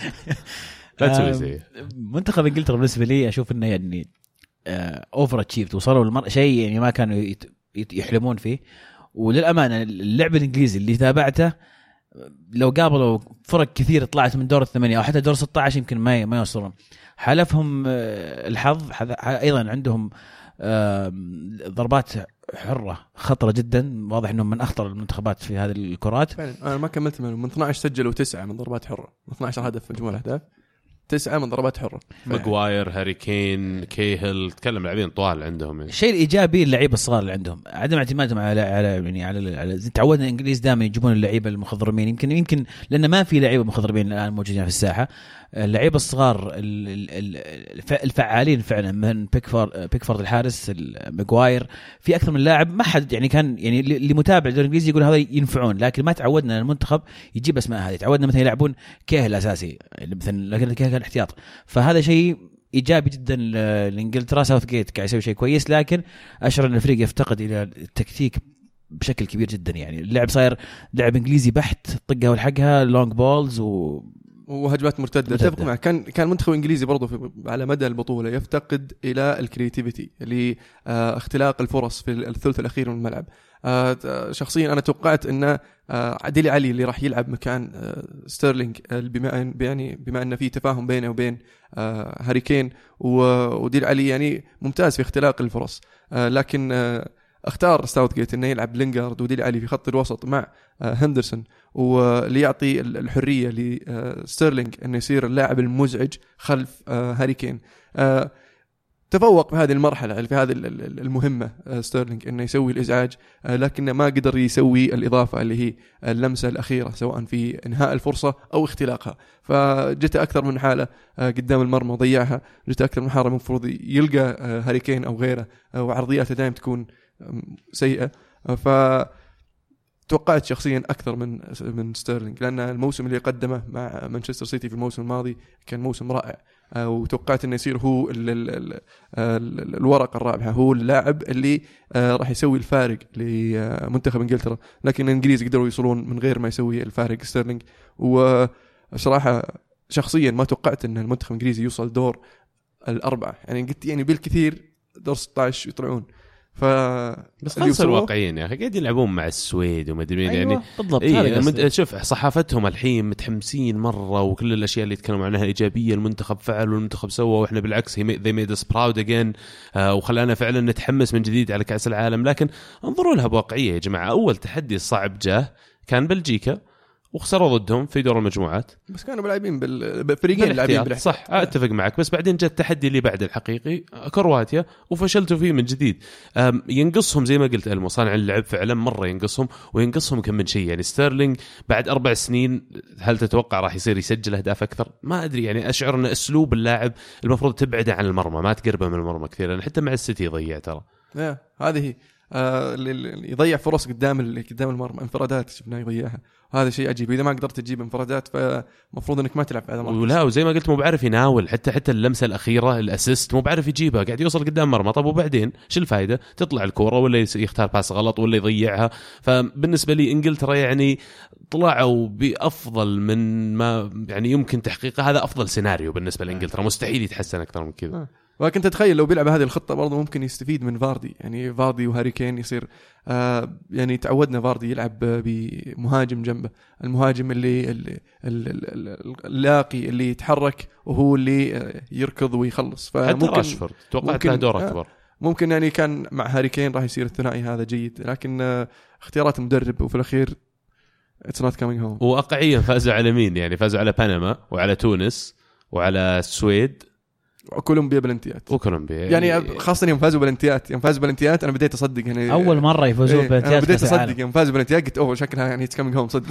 لا تسوي آم، زيه منتخب إنجلترا بالنسبة لي أشوف إنه يعني over achieved وصلوا المر... شيء يعني ما كانوا يت... يحلمون فيه. وللأمانة اللعب الإنجليزي اللي تابعته لو قابلوا فرق كثير طلعت من دور الثمانية أو حتى دور 16 يمكن ما ما يوصلون. حالفهم آه، الحظ أيضا عندهم ضربات حرة خطرة جدا. واضح إنهم من أخطر المنتخبات في هذه الكرات. فعلا. أنا ما كملت من, من 12 سجلوا تسعة من ضربات حرة. 12 هدف في مجموع الأهداف. تسعة من ضربات حرة. ماجواير هاري كين كيهل تكلم لاعبين طوال عندهم يعني. الشيء الإيجابي اللعيبه الصغار اللي عندهم. عدم اعتمادهم على على يعني على, على تعودنا الإنجليز دائما يجيبون اللعيبة المخضرمين. يمكن يمكن لأن ما في لعيبة مخضرمين الآن موجودين في الساحة. اللعيبة الصغار ال- ال- ال- الف- الفعالين فعلا من بيكفورد بيكفورد الحارس ال- ماجواير. في أكثر من لاعب ما حد يعني كان يعني اللي متابع الدوري الانجليزي يقول هذا ينفعون لكن ما تعودنا المنتخب يجيب أسماء هذه. تعودنا مثلا يلعبون كيهل أساسي اللي مثلا لكن كيهل كان احتياط. فهذا شيء إيجابي جدا لإنجلترا ساوث جيت قاعد يسوي شيء كويس لكن اشعر إن الفريق يفتقد إلى التكتيك بشكل كبير جدا. يعني اللعب صاير لعب إنجليزي بحت طقها والحقها long balls و وهجمات مرتدة. أتفق معك. كان كان المنتخب الانجليزي برضه في على مدى البطولة يفتقد إلى ال creativity اللي آه، اختلاق الفرص في الثلث الأخير من الملعب. آه، شخصيا أنا توقعت أن آه، ديلي علي اللي راح يلعب مكان ستيرلينج بما يعني بما أن في تفاهم بينه وبين هاري كين و- وديلي علي يعني ممتاز في اختلاق الفرص. لكن اختار ساوث جيت إنه يلعب لينجارد وديلي علي في خط الوسط مع آه، هندرسون وليعطي ال- الحرية لستيرلينج إنه يصير اللاعب المزعج خلف آه، هاري كين آه، تفوق في هذه المرحلة في هذه ال- ال- المهمة آه، ستيرلينج إنه يسوي الإزعاج آه، لكنه ما قدر يسوي الإضافة اللي هي اللمسة الأخيرة سواء في إنهاء الفرصة أو اختلاقها. فجت أكثر من حالة آه، قدام المرمى ضيعها جت أكثر من حالة المفروض يلقى آه، هاري كين أو غيره آه، وعرضياته دائما تكون سيئة. ف توقعت شخصيا أكثر من من ستيرلينج لأن الموسم اللي قدمه مع مانشستر سيتي في الموسم الماضي كان موسم رائع. آه، وتوقعت إنه يصير هو ال ال ال ال الورقة الرابحه هو اللاعب اللي آه، راح يسوي الفارق لمنتخب إنجلترا. لكن الإنجليز قدروا يوصلون من غير ما يسوي الفارق ستيرلينج. وصراحة شخصيا ما توقعت إن المنتخب الإنجليزي يوصل دور الأربعة. يعني قلت يعني بالكثير دور 16 يطلعون. ف بس خلص وصلوا- واقعيين يا أخي. قاعدين يلعبون مع السويد وما أدري مين أيوة يعني بالضبط. مد- شوف صحافتهم الحين متحمسين مرة وكل الأشياء اللي يتكلموا عنها إيجابية المنتخب فعل والمنتخب سوى وإحنا بالعكس they made us proud again وخلانا فعلا نتحمس من جديد على كأس العالم. لكن انظروا لها بواقعية يا جماعة. أول تحدي صعب جاه كان بلجيكا. وخسروا ضدهم في دور المجموعات. بس كانوا لاعبين بال- بفريقين لاعبين بالاحتياط صح أتفق معك. بس بعدين جاء التحدي اللي بعد الحقيقي كرواتيا وفشلتوا فيه من جديد. ينقصهم زي ما قلت المو صانع اللعب فعلا مرة ينقصهم وينقصهم كم من شيء. يعني ستيرلينج بعد أربع سنين هل تتوقع راح يصير يسجل أهداف أكثر؟ ما أدري. يعني أشعر أن أسلوب اللاعب المفروض تبعده عن المرمى ما تقربه من المرمى كثير لأن حتى مع السيتي يضيع ترى. هذه هي آه يضيع فرص قدام قدام المرمى. انفرادات شفناه يضيعها. وهذا شيء عجيب. إذا ما قدرت تجيب انفرادات فمفروض إنك ما تلعب في هذا المركز. ولا وزي ما قلت مو بعرف يناول حتى حتى اللمسة الأخيرة ال assist مو بعرف يجيبها. قاعد يوصل قدام مرمى. طب وبعدين؟ شو الفائده تطلع الكورة ولا يختار pass غلط ولا يضيعها؟ فبالنسبة لي إنجلترا يعني طلعوا بأفضل من ما يعني يمكن تحقيقه. هذا أفضل سيناريو بالنسبة لإنجلترا. مستحيل يتحسن أكثر من كذا. آه. ولكن تتخيل لو بيلعب هذه الخطة برضه ممكن يستفيد من فاردي. يعني فاردي وهاري كين يصير آه يعني تعودنا فاردي يلعب بمهاجم جنبه. المهاجم اللي اللي- اللي- اللاقي اللي يتحرك وهو اللي آه، يركض ويخلص. حتى فممكن راشفورد توقعت له دور آه. أكبر. ممكن يعني كان مع هاري كين راح يصير الثنائي هذا جيد. لكن آه، اختيارات المدرب وفي الأخير it's not coming home واقعيا فازوا على مين؟ يعني فازوا على بنما وعلى تونس وعلى السويد كولومبيا بلنتيات. وكولومبيا يعني خاصة يوم فازوا بلنتيات يوم فازوا بلنتيات أنا بديت أصدق يعني. أول مرة يفوزون إيه، أنا بامتياز بديت أصدق يوم فازوا بلنتيات قلت أوه شكلها يعني it's coming home صدق.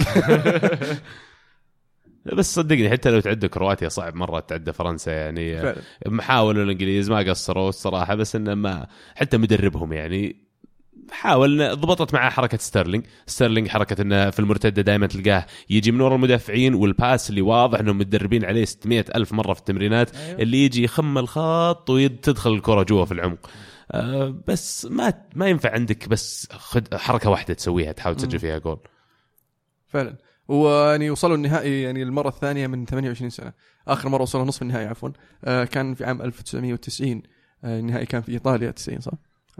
بس صدقني حتى لو تعدى كرواتيا صعب مرة تعدى فرنسا يعني. فعلا. حاولوا الإنجليز ما قصروا الصراحة بس إنه ما حتى مدربهم يعني حاول ضبطت معاه حركة ستيرلينج. ستيرلينج حركة إنه في المرتدة دائما تلقاه يجي من ورا المدافعين وال pass اللي واضح إنهم متدربين عليه 600 ألف مرة في التمرينات. أيوه. اللي يجي يخم الخط وتدخل الكرة جوا في العمق. آه، بس ما ما ينفع عندك بس خد حركة واحدة تسويها تحاول. تسجل فيها جول. فعلا. ويعني وصلوا النهائي يعني المرة الثانية من 28 سنة. آخر مرة وصلوا نصف النهائي عفوا. آه كان في عام 1990 آه النهائي كان في إيطاليا 90 صح؟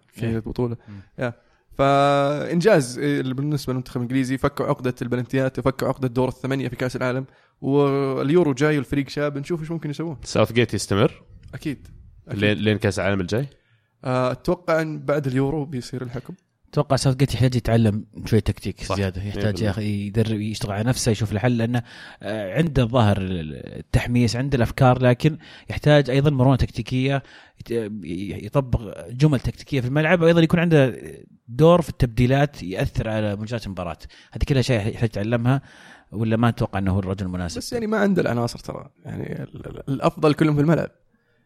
في إيه. البطولة. يا. فإنجاز آه، بالنسبة للمنتخب الإنجليزي فكوا عقدة البلنتيات وفكوا عقدة دور الثمانية في كأس العالم واليورو جاي والفريق شاب نشوف إيش ممكن يسوون. ساوث جيت يستمر؟ أكيد, لين أكيد. لين كأس العالم الجاي؟ آه، أتوقع إن بعد اليورو بيصير الحكم. أتوقع ساوث جيت يحتاج يتعلم شوي تكتيك صح. زيادة يحتاج 100%. يا أخي يدرب يشتغل على نفسه يشوف له حل لأنه آه، عنده ظاهر التحميس عنده الأفكار لكن يحتاج أيضا مرونة تكتيكية يطبق جمل تكتيكية في الملعب وأيضا يكون عنده دور في التبديلات يأثر على مجريات المباراة هذه كلها اشياء يحتاج يتعلمها ولا ما أتوقع إنه هو الرجل المناسب بس يعني ما عنده العناصر ترى يعني ال- ال- الأفضل كلهم في الملعب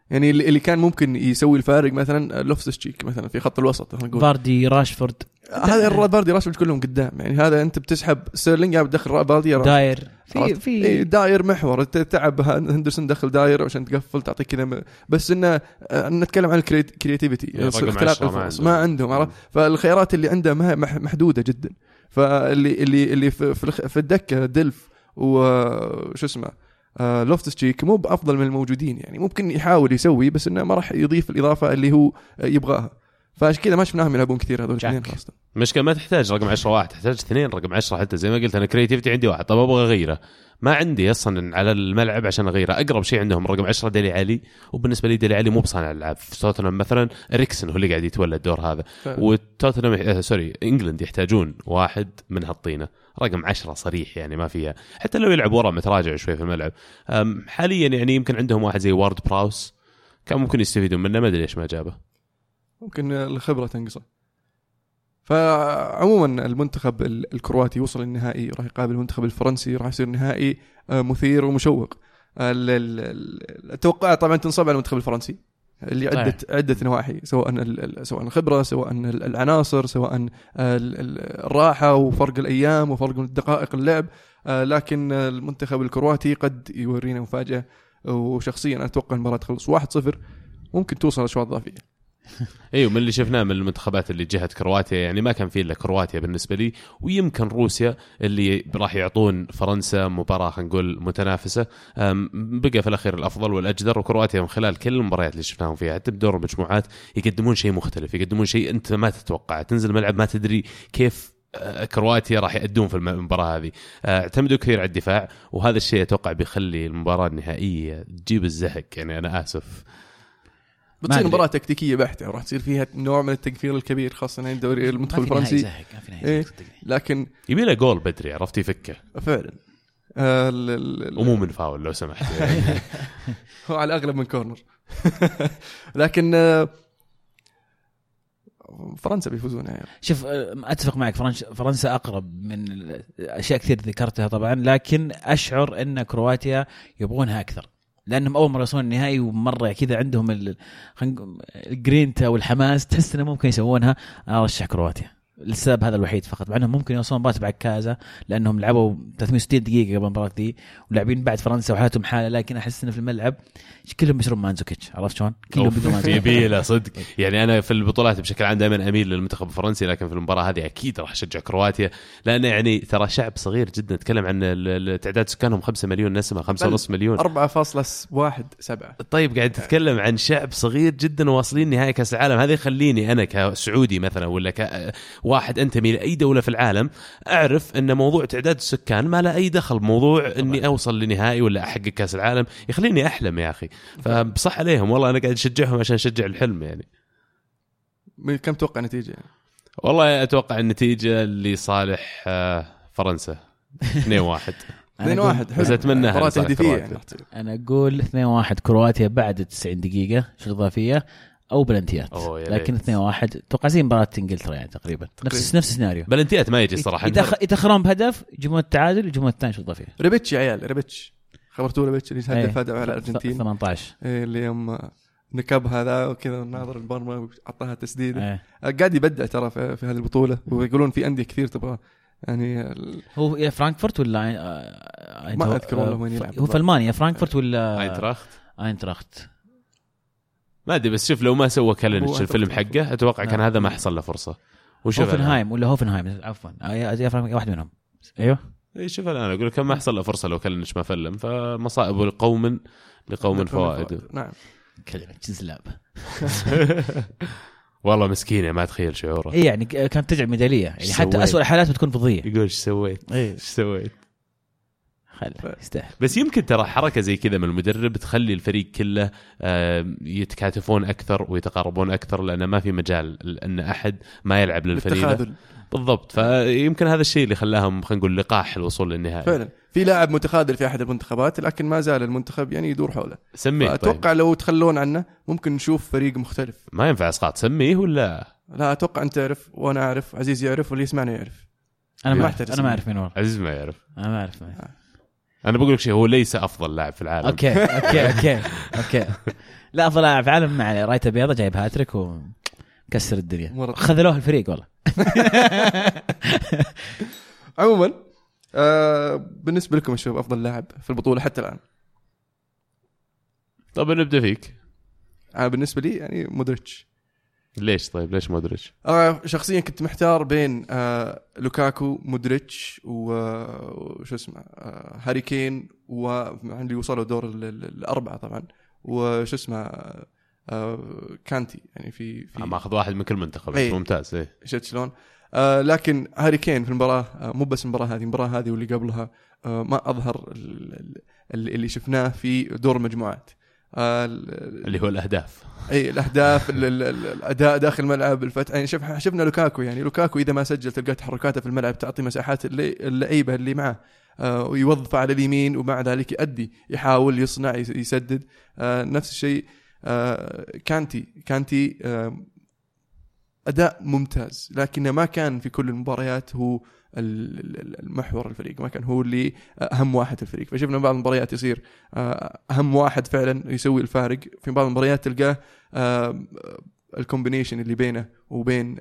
يعني اللي اللي كان ممكن يسوي الفارق مثلا لوفتس تشيك مثلا في خط الوسط خلينا نقول. فاردي راشفورد. هذا الراباردي راشفورد كلهم قدام. يعني هذا أنت بتسحب ستيرلينج يا بتدخل راباردي يا داير. في؟ في إيه داير محور. تعب هندرسون دخل داير عشان تقفل تعطيك كذا بس إنه آه، نتكلم عن الكرياتيفيتي اختلاق الفرص. عندهم. ما عندهم عرفت؟ فالخيارات اللي عنده محدودة جدا. فاللي اللي اللي في في الدكة دلف وشو اسمه آه لوفتس تشيك مو بأفضل من الموجودين يعني. ممكن يحاول يسوي بس إنه ما راح يضيف الإضافة اللي هو آه، يبغاها. فعشان كذا ما شفناهم يلعبون كثير هذول. الاثنين خاصه المشكلة ما تحتاج رقم 10 واحد تحتاج اثنين رقم 10 حتى زي ما قلت أنا creativity عندي واحد. طب أبغى أغيره. ما عندي أصلا على الملعب عشان أغيره. أقرب شيء عندهم رقم 10 ديلي علي. وبالنسبة لي ديلي علي مو بصانع ألعاب. في توتنهام مثلا إريكسن هو اللي قاعد يتولى الدور هذا. وتوتنهام آه sorry England يحتاجون واحد من هالطينة. رقم 10 صريح يعني ما فيها. حتى لو يلعب ورا متراجع شوي في الملعب. حاليا يعني يمكن عندهم واحد زي وارد براوس كان ممكن يستفيدون منه ما أدري ليش ما جابه. ممكن الخبرة تنقصه. فعموما المنتخب ال- الكرواتي وصل النهائي راح يقابل المنتخب الفرنسي راح يصير نهائي آه، مثير ومشوق. ال- التوقعات طبعا تنصب على المنتخب الفرنسي. اللي. عده عدة نواحي سواء سواء الخبرة سواء ال- العناصر سواء ال- ال- الراحة وفرق الأيام وفرق دقائق اللعب آه، لكن المنتخب الكرواتي قد يورينا مفاجأة وشخصيا أتوقع المباراة تخلص 1-0 ممكن توصل اشواط اضافيه أيوه من اللي شفناه من المنتخبات اللي جهت كرواتيا يعني ما كان في إلا كرواتيا بالنسبة لي ويمكن روسيا اللي راح يعطون فرنسا مباراة خلينا نقول متنافسة. بقى في الأخير الأفضل والأجدر وكرواتيا من خلال كل المباريات اللي شفناهم فيها حتى بدور المجموعات يقدمون شيء مختلف يقدمون شيء أنت ما تتوقعه. تنزل الملعب ما تدري كيف آه، كرواتيا راح يأدون في الم- المباراة هذه. آه، اعتمدوا كثير على الدفاع وهذا الشيء أتوقع بيخلي المباراة النهائية تجيب الزهق يعني أنا آسف. بتصير أدري. مباراة تكتيكية بحتة وراح تصير فيها نوع من التكفير الكبير خاصة عند دوري المنتخب ما في نهائي الفرنسي. زهق ما في نهائي إيه. لكن يبي له جول بدري عرفت يفكه فعلا. آه، ال- ال- ال- ومو من فاول لو سمحت. هو على الأغلب من كورنر. لكن آه، فرنسا بيفوزون يعني. شوف آه، أتفق معك فرنسا فرنسا أقرب من أشياء كثير ذكرتها طبعا لكن أشعر إن كرواتيا يبغونها أكثر. لأنهم أول مرة يوصلون النهائي ومرة كذا عندهم الجرينتا والحماس تحس إنه ممكن يسوونها. أرشح كرواتيا. السبب هذا الوحيد فقط مع إنهم ممكن يوصلون مباراة بعكازة لأنهم لعبوا 360 دقيقة قبل المباراة دي ولاعبين بعد فرنسا وحالتهم حالة لكن أحس إنه في الملعب كلهم بيشربون مانزوكيتش عرفت شلون؟ كلهم بدون مانزوكيتش يبي له صدق. يعني أنا في البطولات بشكل عام دائما أميل للمنتخب الفرنسي لكن في المباراة هذه أكيد راح أشجع كرواتيا لأن يعني ترى شعب صغير جدا نتكلم عن تعداد سكانهم 5 مليون نسمة 5.5 مليون. 4.17 طيب قاعد تتكلم عن شعب صغير جدا واصلين نهائي كأس العالم هذا يخليني أنا كسعودي مثلا ولا كواحد انتمي لاي دولة في العالم أعرف أن موضوع تعداد السكان ما له أي دخل بموضوع إني أوصل لنهائي ولا أحقق كأس العالم يخليني أحلم يا أخي. فبصح عليهم والله أنا قاعد أشجعهم عشان أشجع الحلم يعني. كم توقع نتيجة؟ يعني؟ والله أتوقع النتيجة لصالح آه، فرنسا. 2 1 2 أقول- 1 بس كرواتيا. يعني. أنا أقول 2-1 كرواتيا بعد 90 دقيقة شوط اضافيه أو بلنتيات. لكن ليت. 2-1 أتوقع زي مباراه إنجلترا يعني تقريبا. نفس نفس السيناريو. بلنتيات ما يجي الصراحه يتأخ... يتاخرون بهدف يجيبون التعادل يجيبون الثاني شوط اضافيه ريبتش يا عيال ريبتش خبرتوه ريبتش اللي إيه. هدف هدف على الأرجنتين. 18 إيه، اللي يوم نكب هذا وكذا ناظر المرمى وعطاها تسديده إيه. قاعد يبدع ترى في, في هذه البطولة. ويقولون في أندية كثير تبغى. يعني ال- هو يا فرانكفورت ولا آه، آه، ما آه، أذكر والله آه، وين يلعب. هو. في ألمانيا. فرانكفورت ولا أينتراخت. أينتراخت. ما أدري بس شوف لو ما سوى كالنش الفيلم أتوقع. حقه أتوقع كان لا. هذا ما حصل له فرصة. وشوف هوفنهايم ولا هوفنهايم عفوا. آه، واحد منهم. أيوه. اي شوف الآن أقول لك كان ما حصل له فرصة لو كالنش ما فلم فمصائب لقوم لقوم فوائد. نعم. كلمة جزلاب. والله مسكينه ما تخيل شعوره. اي يعني كانت تجعل ميدالية. يعني حتى؟ اسوء الحالات بتكون فضية. يقول إيش سويت؟ اي إيش سويت؟ خل يستاهل. بس يمكن ترى حركة زي كذا من المدرب تخلي الفريق كله آه، يتكاتفون أكثر ويتقاربون أكثر لأن ما في مجال أن أحد ما يلعب للفريق التخاذل بالضبط. فيمكن هذا الشيء اللي خلاهم خلينا نقول لقاح الوصول للنهائي. فعلا. في لاعب متخاذل في أحد المنتخبات لكن ما زال المنتخب يعني يدور حوله. سميه طيب. أتوقع لو تخلون عنه ممكن نشوف فريق مختلف. ما ينفع اسقاط. سميه ولا؟ لا أتوقع أنت تعرف وأنا أعرف عزيز يعرف واللي يسمعنا يعرف. أنا ما احتاج أعرف. أنا ما. أعرف مين هو. عزيز ما يعرف. أنا ما أعرف. مين. أنا بقول لك شيء هو ليس أفضل لاعب في العالم. okay okay okay okay. لا أفضل لاعب في العالم مع رايته بيضة جايب هاتريك ومكسر الدنيا. خذلوه الفريق والله. عموما آه بالنسبة لكم الشباب أفضل لاعب في البطولة حتى الآن؟ طب نبدأ فيك. أنا بالنسبة لي يعني مودريتش. ليش طيب ليش مودريتش؟ آه شخصيا كنت محتار بين آه لوكاكو مودريتش وشو اسمه آه هاري كين واللي وصلوا دور ال- ال- الأربعة طبعا وشو اسمه آه كانتي يعني في في ماخذ واحد من كل منتخب إيه. ممتاز إيه شفت شلون؟ آه لكن هاري كين في المباراة آه مو بس المباراة هذه المباراة هذه واللي قبلها آه ما أظهر ال- ال- اللي شفناه في دور المجموعات آه ال- اللي هو الأهداف. أي الأهداف ال- ال- ال- الأداء داخل الملعب الفتح يعني شفنا لوكاكو يعني لوكاكو إذا ما سجل تلقى تحركاته في الملعب تعطي مساحات اللعيبة اللي معه آه ويوظفه على اليمين ومع ذلك يؤدي يحاول يصنع يس- يسدد. آه نفس الشيء آه كانتي. كانتي آه أداء ممتاز لكنه ما كان في كل المباريات هو المحور الفريق ما كان هو اللي أهم واحد في الفريق. فشفنا بعض المباريات يصير آه، أهم واحد فعلا يسوي الفارق. في بعض المباريات تلقاه آه، ال combination اللي بينه وبين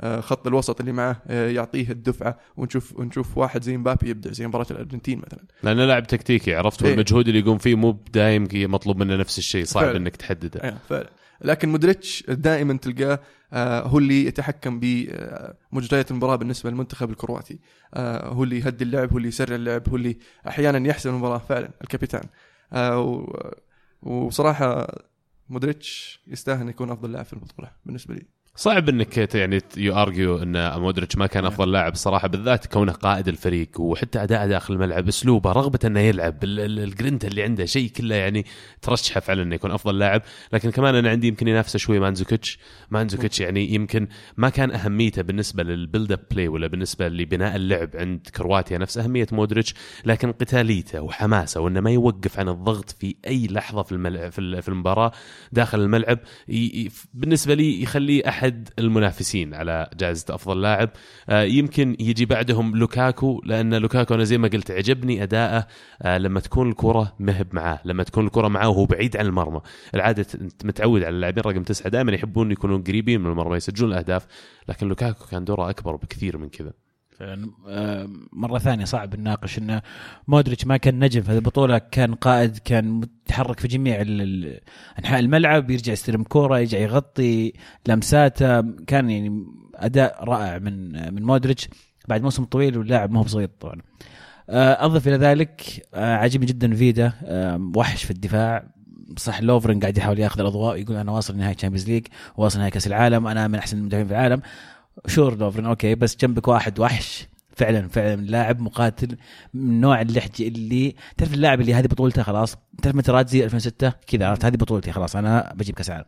آه، خط الوسط اللي معه آه، يعطيه الدفعة ونشوف ونشوف واحد زي مبابي يبدع زي مباراة الأرجنتين مثلا. لأنه لاعب تكتيكي عرفت؟ إيه. والمجهود اللي يقوم فيه مو دايم مطلوب منه نفس الشيء صعب فعلا. إنك تحدده. آه، فعلا. لكن مودريتش دائما تلقاه آه، هو اللي يتحكم بمجريات المباراة بالنسبة للمنتخب الكرواتي. آه، هو اللي يهدي اللعب هو اللي يسرع اللعب هو اللي أحيانا يحسم المباراة فعلا الكابيتان آه، و- وصراحة مودريتش يستاهل يكون أفضل لاعب في البطوله بالنسبة لي. صعب إنك يعني you argue إن مودريتش ما كان أفضل لاعب صراحة بالذات كونه قائد الفريق وحتى اداءه داخل الملعب أسلوبه رغبة إنه يلعب ال- ال- الجرينتا اللي عنده شيء كله يعني ترشحه فعلا إنه يكون أفضل لاعب. لكن كمان أنا عندي يمكن ينافسه شوي مانزوكيتش. مانزوكيتش يعني يمكن ما كان أهميته بالنسبة لل build up play ولا بالنسبة لبناء اللعب عند كرواتيا نفس أهمية مودريتش لكن قتاليته وحماسه وإنه ما يوقف عن الضغط في أي لحظة في الملعب في ال- في المباراة داخل الملعب بالنسبة لي يخليه أحد المنافسين على جائزة أفضل لاعب. آه، يمكن يجي بعدهم لوكاكو لأن لوكاكو أنا زي ما قلت عجبني أداءه آه، لما تكون الكرة مهب معاه لما تكون الكرة معاه وهو بعيد عن المرمى. العادة انت متعود على اللاعبين رقم تسعة دائما يحبون يكونون قريبين من المرمى يسجلون الأهداف لكن لوكاكو كان دوره أكبر بكثير من كذا. مرة ثانية صعب نناقش إنه مودريتش ما كان نجم في البطوله كان قائد كان متحرك في جميع أنحاء الملعب يرجع يستلم كوره يرجع يغطي لمساته. كان يعني أداء رائع من من مودريتش. بعد موسم طويل واللاعب ما هو بسيط طبعا. آه، أضف إلى ذلك آه، عجبني جدا فيدا آه، وحش في الدفاع. صح لوفرن قاعد يحاول ياخذ الأضواء يقول أنا واصل نهائي Champions League واصل نهائي كأس العالم أنا من أحسن المدافعين في العالم. sure لوفرن okay بس جنبك واحد وحش. فعلا فعلا لاعب مقاتل من نوع اللحج اللي تعرف اللاعب اللي هذه بطولته خلاص؟ تعرف ماتيرازي 2006 كذا عرفت؟ هذه بطولتي خلاص أنا بجيب كأس العالم.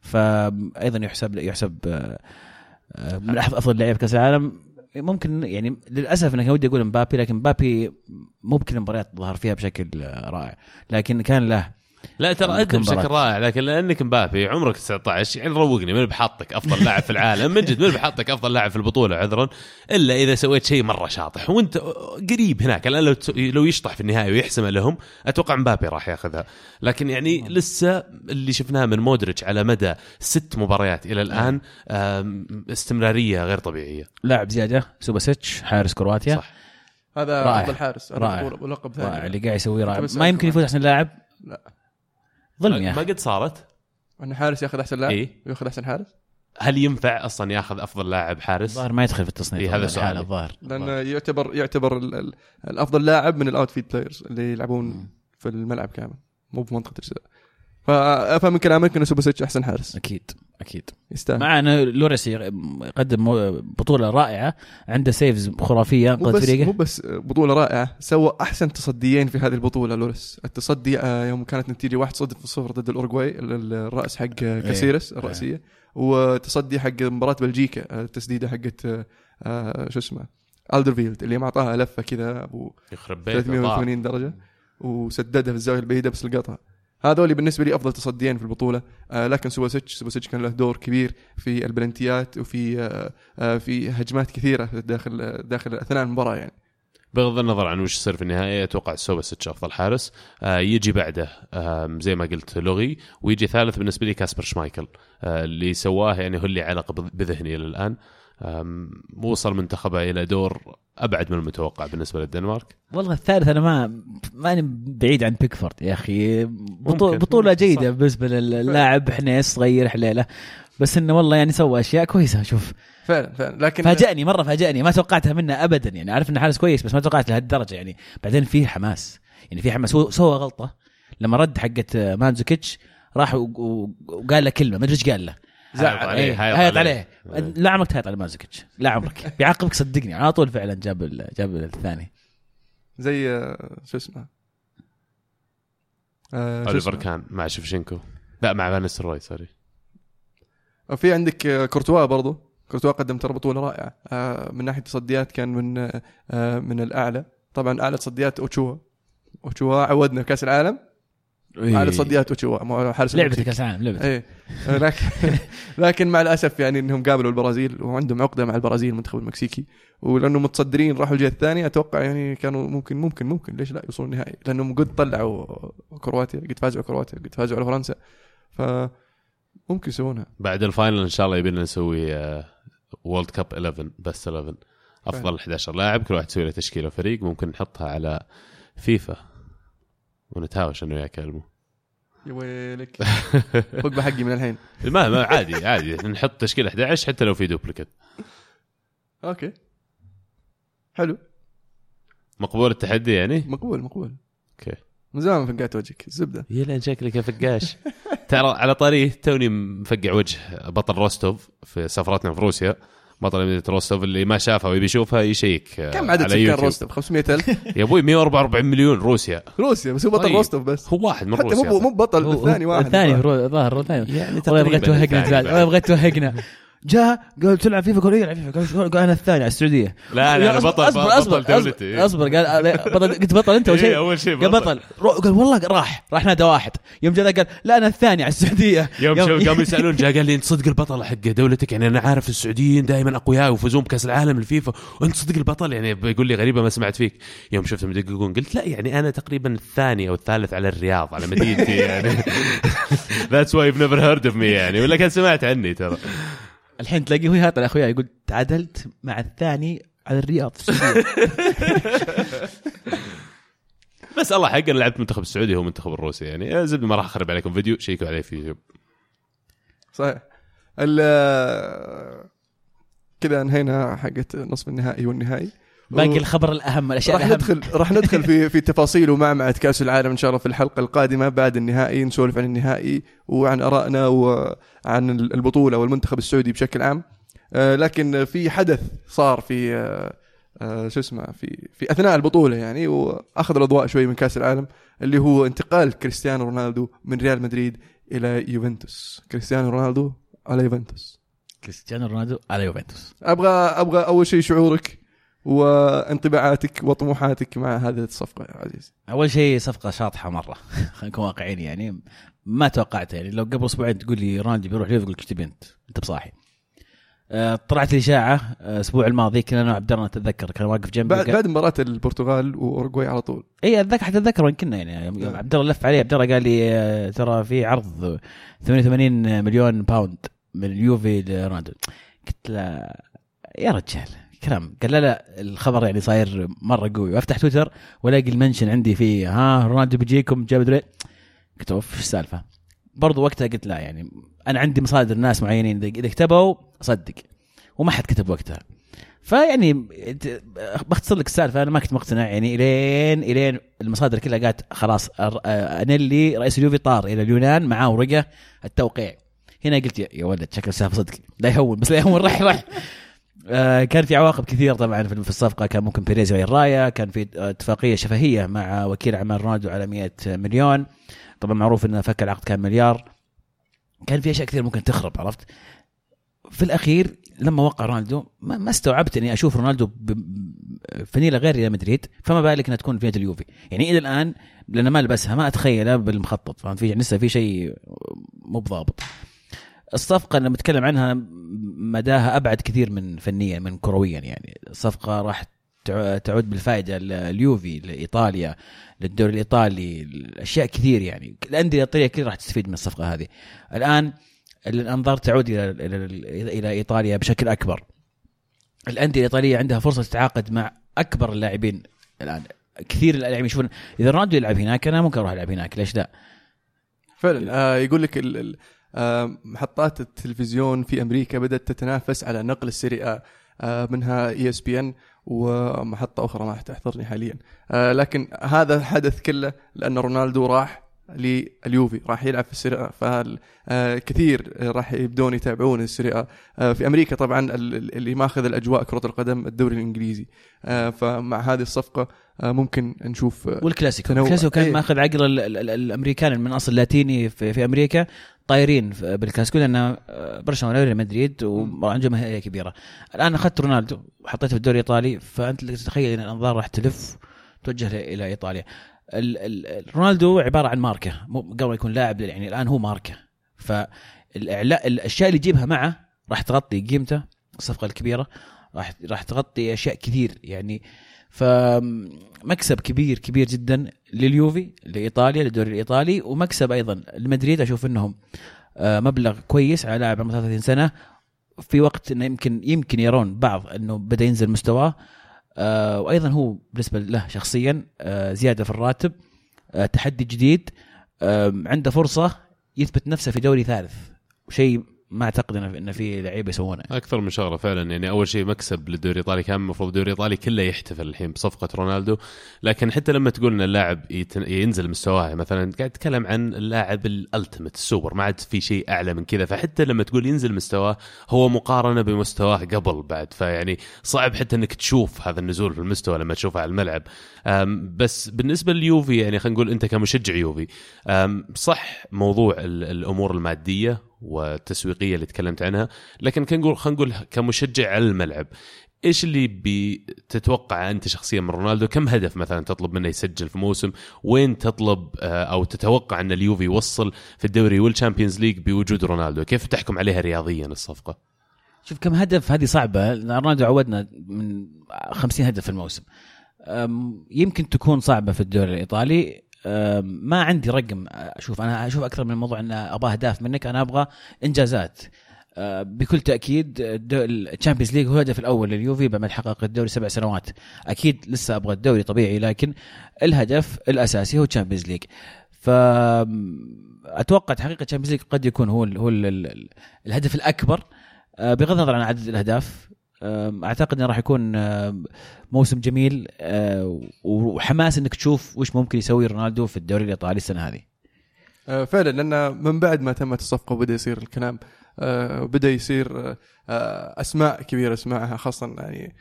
فايضا يحسب يحسب آه، من أفضل لعيبه كأس العالم. ممكن يعني للأسف أنا ودي أقول مبابي لكن مبابي مو بكل المباريات ظهر فيها بشكل آه، رائع. لكن كان له لا ترى ادى مباراة. بشكل رائع لكن لأنك مبابي عمرك 19 يعني روقني من بحطك أفضل لاعب في العالم؟ من جد من بحطك أفضل لاعب في البطولة عذرا؟ إلا إذا سويت شيء مرة شاطح وأنت قريب هناك الآن لو لو يشطح في النهائي ويحسم لهم أتوقع مبابي راح يأخذها. لكن يعني لسه اللي شفناه من مودريتش على مدى ست مباريات إلى الآن استمرارية غير طبيعية. لاعب زيادة سوباسيتش حارس كرواتيا. صح. هذا رائع. أفضل حارس رائع. ولقب رائع ثاني. اللي قاعد يسويه رائع. ما يمكن يفوز أحسن لاعب؟ لا. ظلم يا ما أخي. قد صارت. ان حارس ياخذ أحسن لاعب؟ إيه. وياخذ أحسن حارس؟ هل ينفع أصلا ياخذ أفضل لاعب حارس؟ الظاهر ما يدخل في التصنيف إيه، هذا سؤالي. الظاهر. لأنه يعتبر يعتبر ال- ال- الأفضل لاعب من ال outfield players اللي يلعبون في الملعب كامل مو بمنطقة الجزاء فأفهم من كلامك إنه سوبوسيتش أحسن حارس. أكيد أكيد. يستاهل. مع إنه لوريس يقدم بطولة رائعة عنده saves خرافية مو بس فريقه. مو بس بطولة رائعة سوى أحسن تصديين في هذه البطولة لوريس. التصدي آه، يوم كانت النتيجه 1-0 ضد الاورجواي ال- ال- الرأس حق آه، كاسيرس الرأسية. وتصدي حق مباراة بلجيكا التسديدة حقت آه، شو اسمه ألدرفيلد اللي معطاها لفة كذا أبو يخرب بيته 380 درجة وسددها في الزاوية البعيدة بس لقطها. هذول بالنسبة لي أفضل تصديين في البطولة. آه لكن سوبوسيتش سوبوسيتش كان له دور كبير في البلنتيات وفي آه آه في هجمات كثيرة داخل داخل أثناء المباراة يعني. بغض النظر عن وش يصير في النهايه أتوقع سوباسيتش أفضل حارس. آه يجي بعده آه زي ما قلت لوريس ويجي ثالث بالنسبة لي كاسبر شمايكل. آه اللي سواه يعني هو اللي علق بذ- بذهني إلى الان وصل منتخبه إلى دور أبعد من المتوقع بالنسبة للدنمارك. والله الثالث أنا ما ماني بعيد عن بيكفورد يا أخي. بطولة ممكن، جيدة. بالنسبة للاعب حنيس صغير حليله بس إنه والله يعني سوى أشياء كويسة شوف. فعلا فعلا. لكن فاجأني مرة فاجأني. ما توقعتها منه ابدا يعني. عارف إنه حارس كويس بس ما توقعت لهالدرجة يعني. بعدين في حماس. يعني في حماس. هو سوى غلطة. لما رد حقت مانزوكيتش راح وقال له كلمة. ما أدري إيش قال له. زعل عليه، إيه، هايط هايط عليه. عليه. لا عمرك تهايط على مازكتش لا عمرك. بيعاقبك صدقني. على طول فعلا جاب ال- جاب الثاني. زي آه، شو اسمه؟ آه، أوليفر؟ كان مع شفشنكو لا مع فان نيستلروي sorry. في عندك آه، كورتوا برضو. كورتوا قدم ترى بطولة رائعة. آه، من ناحية تصديات كان من آه، آه، من الأعلى. طبعا أعلى تصديات أوتشوا. أوتشوا عودنا في كأس العالم. اعلى تصديات اوتشوا مو حارس المكسيك. كاس العالم لعبة إيه. لكن لكن مع الأسف يعني إنهم قابلوا البرازيل وعندهم عقدة مع البرازيل المنتخب المكسيكي. ولأنهم متصدرين راحوا الجهة الثانية أتوقع يعني كانوا ممكن ممكن ممكن ليش لا؟ يوصلوا النهائي. لأنهم قد طلعوا كرواتيا قد فازوا على كرواتيا قد فازوا على فرنسا. ف ممكن يسوونها. بعد ال final إن شاء الله يبينا نسوي World Cup 11 بس 11 أفضل 11 لاعب كل واحد يسوي له تشكيلة فريق ممكن نحطها على فيفا ونتهاوش أنا وياك يا ألمو. يا ويلك. خذ بحقي من الحين. ما ما عادي عادي. نحط تشكيلة 11 حتى لو في duplicate okay. حلو. مقبول التحدي يعني؟ مقبول مقبول. okay. من زمان ما فقعت وجهك زبده يا لين شكلك يا فقاش. ترى على طريق توني مفقع وجه بطل روستوف في سفرتنا في روسيا. بطل مدينه روستوف اللي ما شافها ويبي يشوفها يشيك كم عدد سكان روستوف 500000 يا أبوي 144 مليون روسيا. روسيا بس هو بطل طيب. روستوف بس. هو واحد من حتى روسيا. مو مو بطل الثاني واحد. الثاني ظاهر الثاني يعني والله يبغى تقريباً. توهقنا. والله يبغى توهقنا. جاء قال تلعب فيفا قال إيه العب فيفا قال- أنا الثاني على السعودية. لا أنا أصبر- بطل أصبر بطل أصبر دولتي أصبر, أصبر. قال بطل قلت بطل أنت أول إيه، شيء أول شيء قال بطل. قال والله راح راح نادى واحد. يوم جاء قال لا أنا الثاني على السعودية. يوم قاموا يسألون جاء قال لي أنت صدق البطل حق دولتك؟ يعني أنا عارف السعوديين دائما أقوياء ويفوزون بكأس العالم الفيفا وأنت صدق البطل؟ يعني بيقول لي غريبة ما سمعت فيك. يوم شفتهم يدققون قلت لا يعني أنا تقريبا الثاني أو الثالث على الرياض على مدينتي يعني. that's why you've never heard of me يعني. ولا كان سمعت عني ترى. الحين تلاقيه هو يهاطل على اخويا يقول تعادلت مع الثاني على الرياض بس الله حق أنا لعبت منتخب السعودي هو منتخب الروسي يعني. زبده ما راح أخرب عليكم فيديو شيكوا عليه في يوتيوب. صحيح. ال كذا انهينا حقت نصف النهائي والنهائي. باقي الخبر الأهم الأشياء راح ندخل راح ندخل في في تفاصيل ومعمعة كأس العالم إن شاء الله في الحلقة القادمة بعد النهائي نسولف عن النهائي وعن آرائنا وعن البطولة والمنتخب السعودي بشكل عام. آه، لكن في حدث صار في آه، آه، شو اسمه في في أثناء البطولة يعني وأخذ الأضواء شوي من كأس العالم اللي هو انتقال كريستيانو رونالدو من ريال مدريد إلى يوفنتوس. كريستيانو رونالدو على يوفنتوس. كريستيانو رونالدو على يوفنتوس. أبغى أبغى أول شيء شعورك. وانطباعاتك وطموحاتك مع هذه الصفقة يا عزيز أول شيء صفقة شاطحة مرة. خلينا نكون واقعيين يعني. ما توقعت يعني. لو قبل أسبوعين تقول لي رونالدو بيروح ليفربول قلت لك انت أنت مب صاحي. آه، طلعت لي اشاعه آه، الأسبوع الماضي كنا أنا وعبد الله نتذكر. كان واقف جنبي بعد بعد مباراة البرتغال وأوروغواي على طول. إي اتذكر حتى اتذكر وين كنا يعني. يوم نعم. عبد الله لف علي عبد الله قال لي آه، ترى في عرض 88 مليون باوند من اليوفي لرونالدو. قلت له يا رجال كلام. قال لا لا الخبر يعني صاير مرة قوي. وأفتح تويتر وألاقي المنشن عندي فيه ها رونالدو بيجيكم جاب دري. قلت أوف السالفة؟ برضو وقتها قلت لا يعني أنا عندي مصادر ناس معينين اذا كتبوا أصدق. وما حد كتب وقتها. فيعني بختصر لك السالفة أنا ما كنت مقتنع يعني الين إلين المصادر كلها قالت خلاص آه، أنيلي رئيس اليوفي طار إلى اليونان معاه ورقة التوقيع. هنا قلت يا- ولد شكل السالفه صدق. لا يهون بس لا يهون راح آه، كان في عواقب كثير طبعا في الصفقة. كان ممكن بيريز يغير رأيه. كان في آه، اتفاقية شفهية مع وكيل اعمال رونالدو على 100 مليون. طبعا معروف ان فك العقد كان مليار. كان في أشياء كثير ممكن تخرب عرفت؟ في الأخير لما وقع رونالدو ما, استوعبت إني أشوف رونالدو فنيله غير ريال مدريد فما بالك إنها تكون في اليوفي. يعني إلى الآن لأن ما لبسها ما أتخيلها بالمخطط فهمت؟ في لسه في شيء مو بضابط. الصفقة اللي بتكلم عنها مداها أبعد كثير من فنيا من كرويا يعني. الصفقة راح تع- تعود بالفائدة لليوفي لإيطاليا للدوري الإيطالي الاشياء كثير يعني. الأندية الإيطالية كلها راح تستفيد من الصفقة هذه. الآن الأنظار تعود إلى إلى إيطاليا بشكل أكبر. الأندية الإيطالية عندها فرصة تتعاقد مع أكبر اللاعبين الآن. كثير اللاعبين يشوفون إذا رونالدو يلعب هناك أنا ممكن أروح ألعب هناك ليش لا؟ فعلا آه يقول لك ال- ال- محطات التلفزيون في أمريكا بدأت تتنافس على نقل السيريا آه منها ESPN ومحطة أخرى ما تحضرني حاليا. آه لكن هذا حدث كله لأن رونالدو راح لليوفي. راح يلعب في السيريا فكثير راح يبدون يتابعون السيريا آه، في أمريكا طبعا ال- ال- اللي ماخذ الأجواء كرة القدم الدوري الإنجليزي آه، فمع هذه الصفقة آه، ممكن نشوف آه، والكلاسيكو. الكلاسيكو كان إيه. ماخذ عقل ال- ال- ال- الأمريكان من اصل لاتيني في, في أمريكا طايرين بالكلاسيكو لأن آه، برشلونة وريال مدريد وهم جماهيريه كبيرة. الآن أخذت رونالدو وحطيته في الدوري الإيطالي فأنت تتخيل إن الأنظار راح تلف توجه إلى إيطاليا. ال- ال- رونالدو عبارة عن ماركة قبل يكون لاعب يعني الآن هو ماركة. فالأشياء اللي يجيبها معه راح تغطي قيمته الصفقة الكبيرة راح راح تغطي أشياء كثير. يعني فمكسب كبير كبير جدا لليوفي لإيطاليا للدوري الإيطالي ومكسب أيضا لمدريد. أشوف إنهم آه، مبلغ كويس على لاعب عمره 33 سنة. في وقت إنه يمكن يمكن يرون بعض إنه بدأ ينزل مستواه. آه، وأيضا هو بالنسبة له شخصيا آه، زيادة في الراتب آه، تحدي جديد عنده فرصة يثبت نفسه في دوري ثالث. وشيء ما أعتقد إنه في لعيبة يسوونه. أكثر من شغلة فعلا. يعني أول شيء مكسب للدوري الايطالي كان المفروض الدوري الايطالي كله يحتفل الحين بصفقة رونالدو. لكن حتى لما تقول إن اللاعب ينزل مستواه مثلا قاعد تتكلم عن اللاعب الألتيميت السوبر ما عاد في شيء أعلى من كذا. فحتى لما تقول ينزل مستواه هو مقارنة بمستواه قبل بعد. فيعني صعب حتى إنك تشوف هذا النزول في المستوى لما تشوفه على الملعب. بس بالنسبة لليوفي يعني خلينا نقول أنت كمشجع يوفي صح موضوع ال- الأمور المادية والتسويقية اللي تكلمت عنها. لكن خلينا نقول خلينا نقول كمشجع على الملعب إيش اللي بتتوقع أنت شخصيا من رونالدو؟ كم هدف مثلا تطلب منه يسجل في موسم؟ وين تطلب آه، أو تتوقع أن اليوفي يوصل في الدوري وال Champions League بوجود رونالدو؟ كيف تحكم عليها رياضيا الصفقة؟ شوف كم هدف هذه صعبة. رونالدو عودنا من 50 هدف في الموسم. يمكن تكون صعبة في الدوري الإيطالي. ما عندي رقم أشوف أنا أشوف أكثر من موضوع إن أبغى أهداف منك أنا أبغى إنجازات. بكل تأكيد ال Champions League هو الهدف الأول لليوفي بعد ما حقق الدوري سبع سنوات. أكيد لسه أبغى الدوري طبيعي لكن الهدف الأساسي هو ال Champions League ف أتوقع تحقيق ال Champions League قد يكون هو هو ال ال الهدف الأكبر. بغض النظر عن عدد الأهداف أعتقد إنه راح يكون موسم جميل آه، وحماس إنك تشوف وش ممكن يسوي رونالدو في الدوري الإيطالي السنة هذه. آه، فعلا لأن من بعد ما تمت الصفقه وبدأ يصير الكلام آه، بدا يصير أسماء كبيرة اسمعها خاصة يعني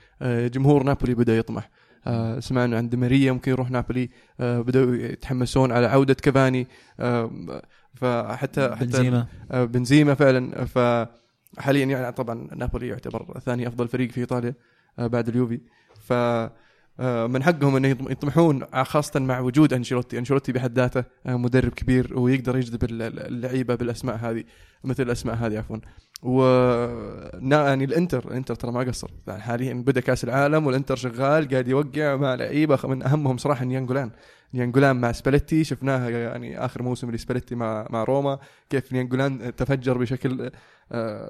جمهور نابولي بدأ يطمح. سمعنا عن دماريا ممكن يروح نابولي بدأوا يتحمسون على عودة كافاني آه، فحتى حتى بنزيما. بنزيما فعلا فحاليا يعني طبعا نابولي يعتبر ثاني أفضل فريق في إيطاليا آه، بعد اليوفي. ف آه، من حقهم إنه يطم- يطمحون آه، خاصه مع وجود أنشيلوتي، أنشيلوتي بحد ذاته مدرب كبير ويقدر يجذب ال- ال- اللعيبة بالأسماء هذه مثل الأسماء هذه عفوا. و يعني الإنتر الإنتر ترى ما قصر. يعني حاليا بدأ كأس العالم والإنتر شغال قاعد يوقع مع لعيبة من أهمهم صراحة نيانجولان. نيانجولان مع سباليتي شفناها يعني آخر موسم لسباليتي مع مع روما كيف نيانجولان تفجر بشكل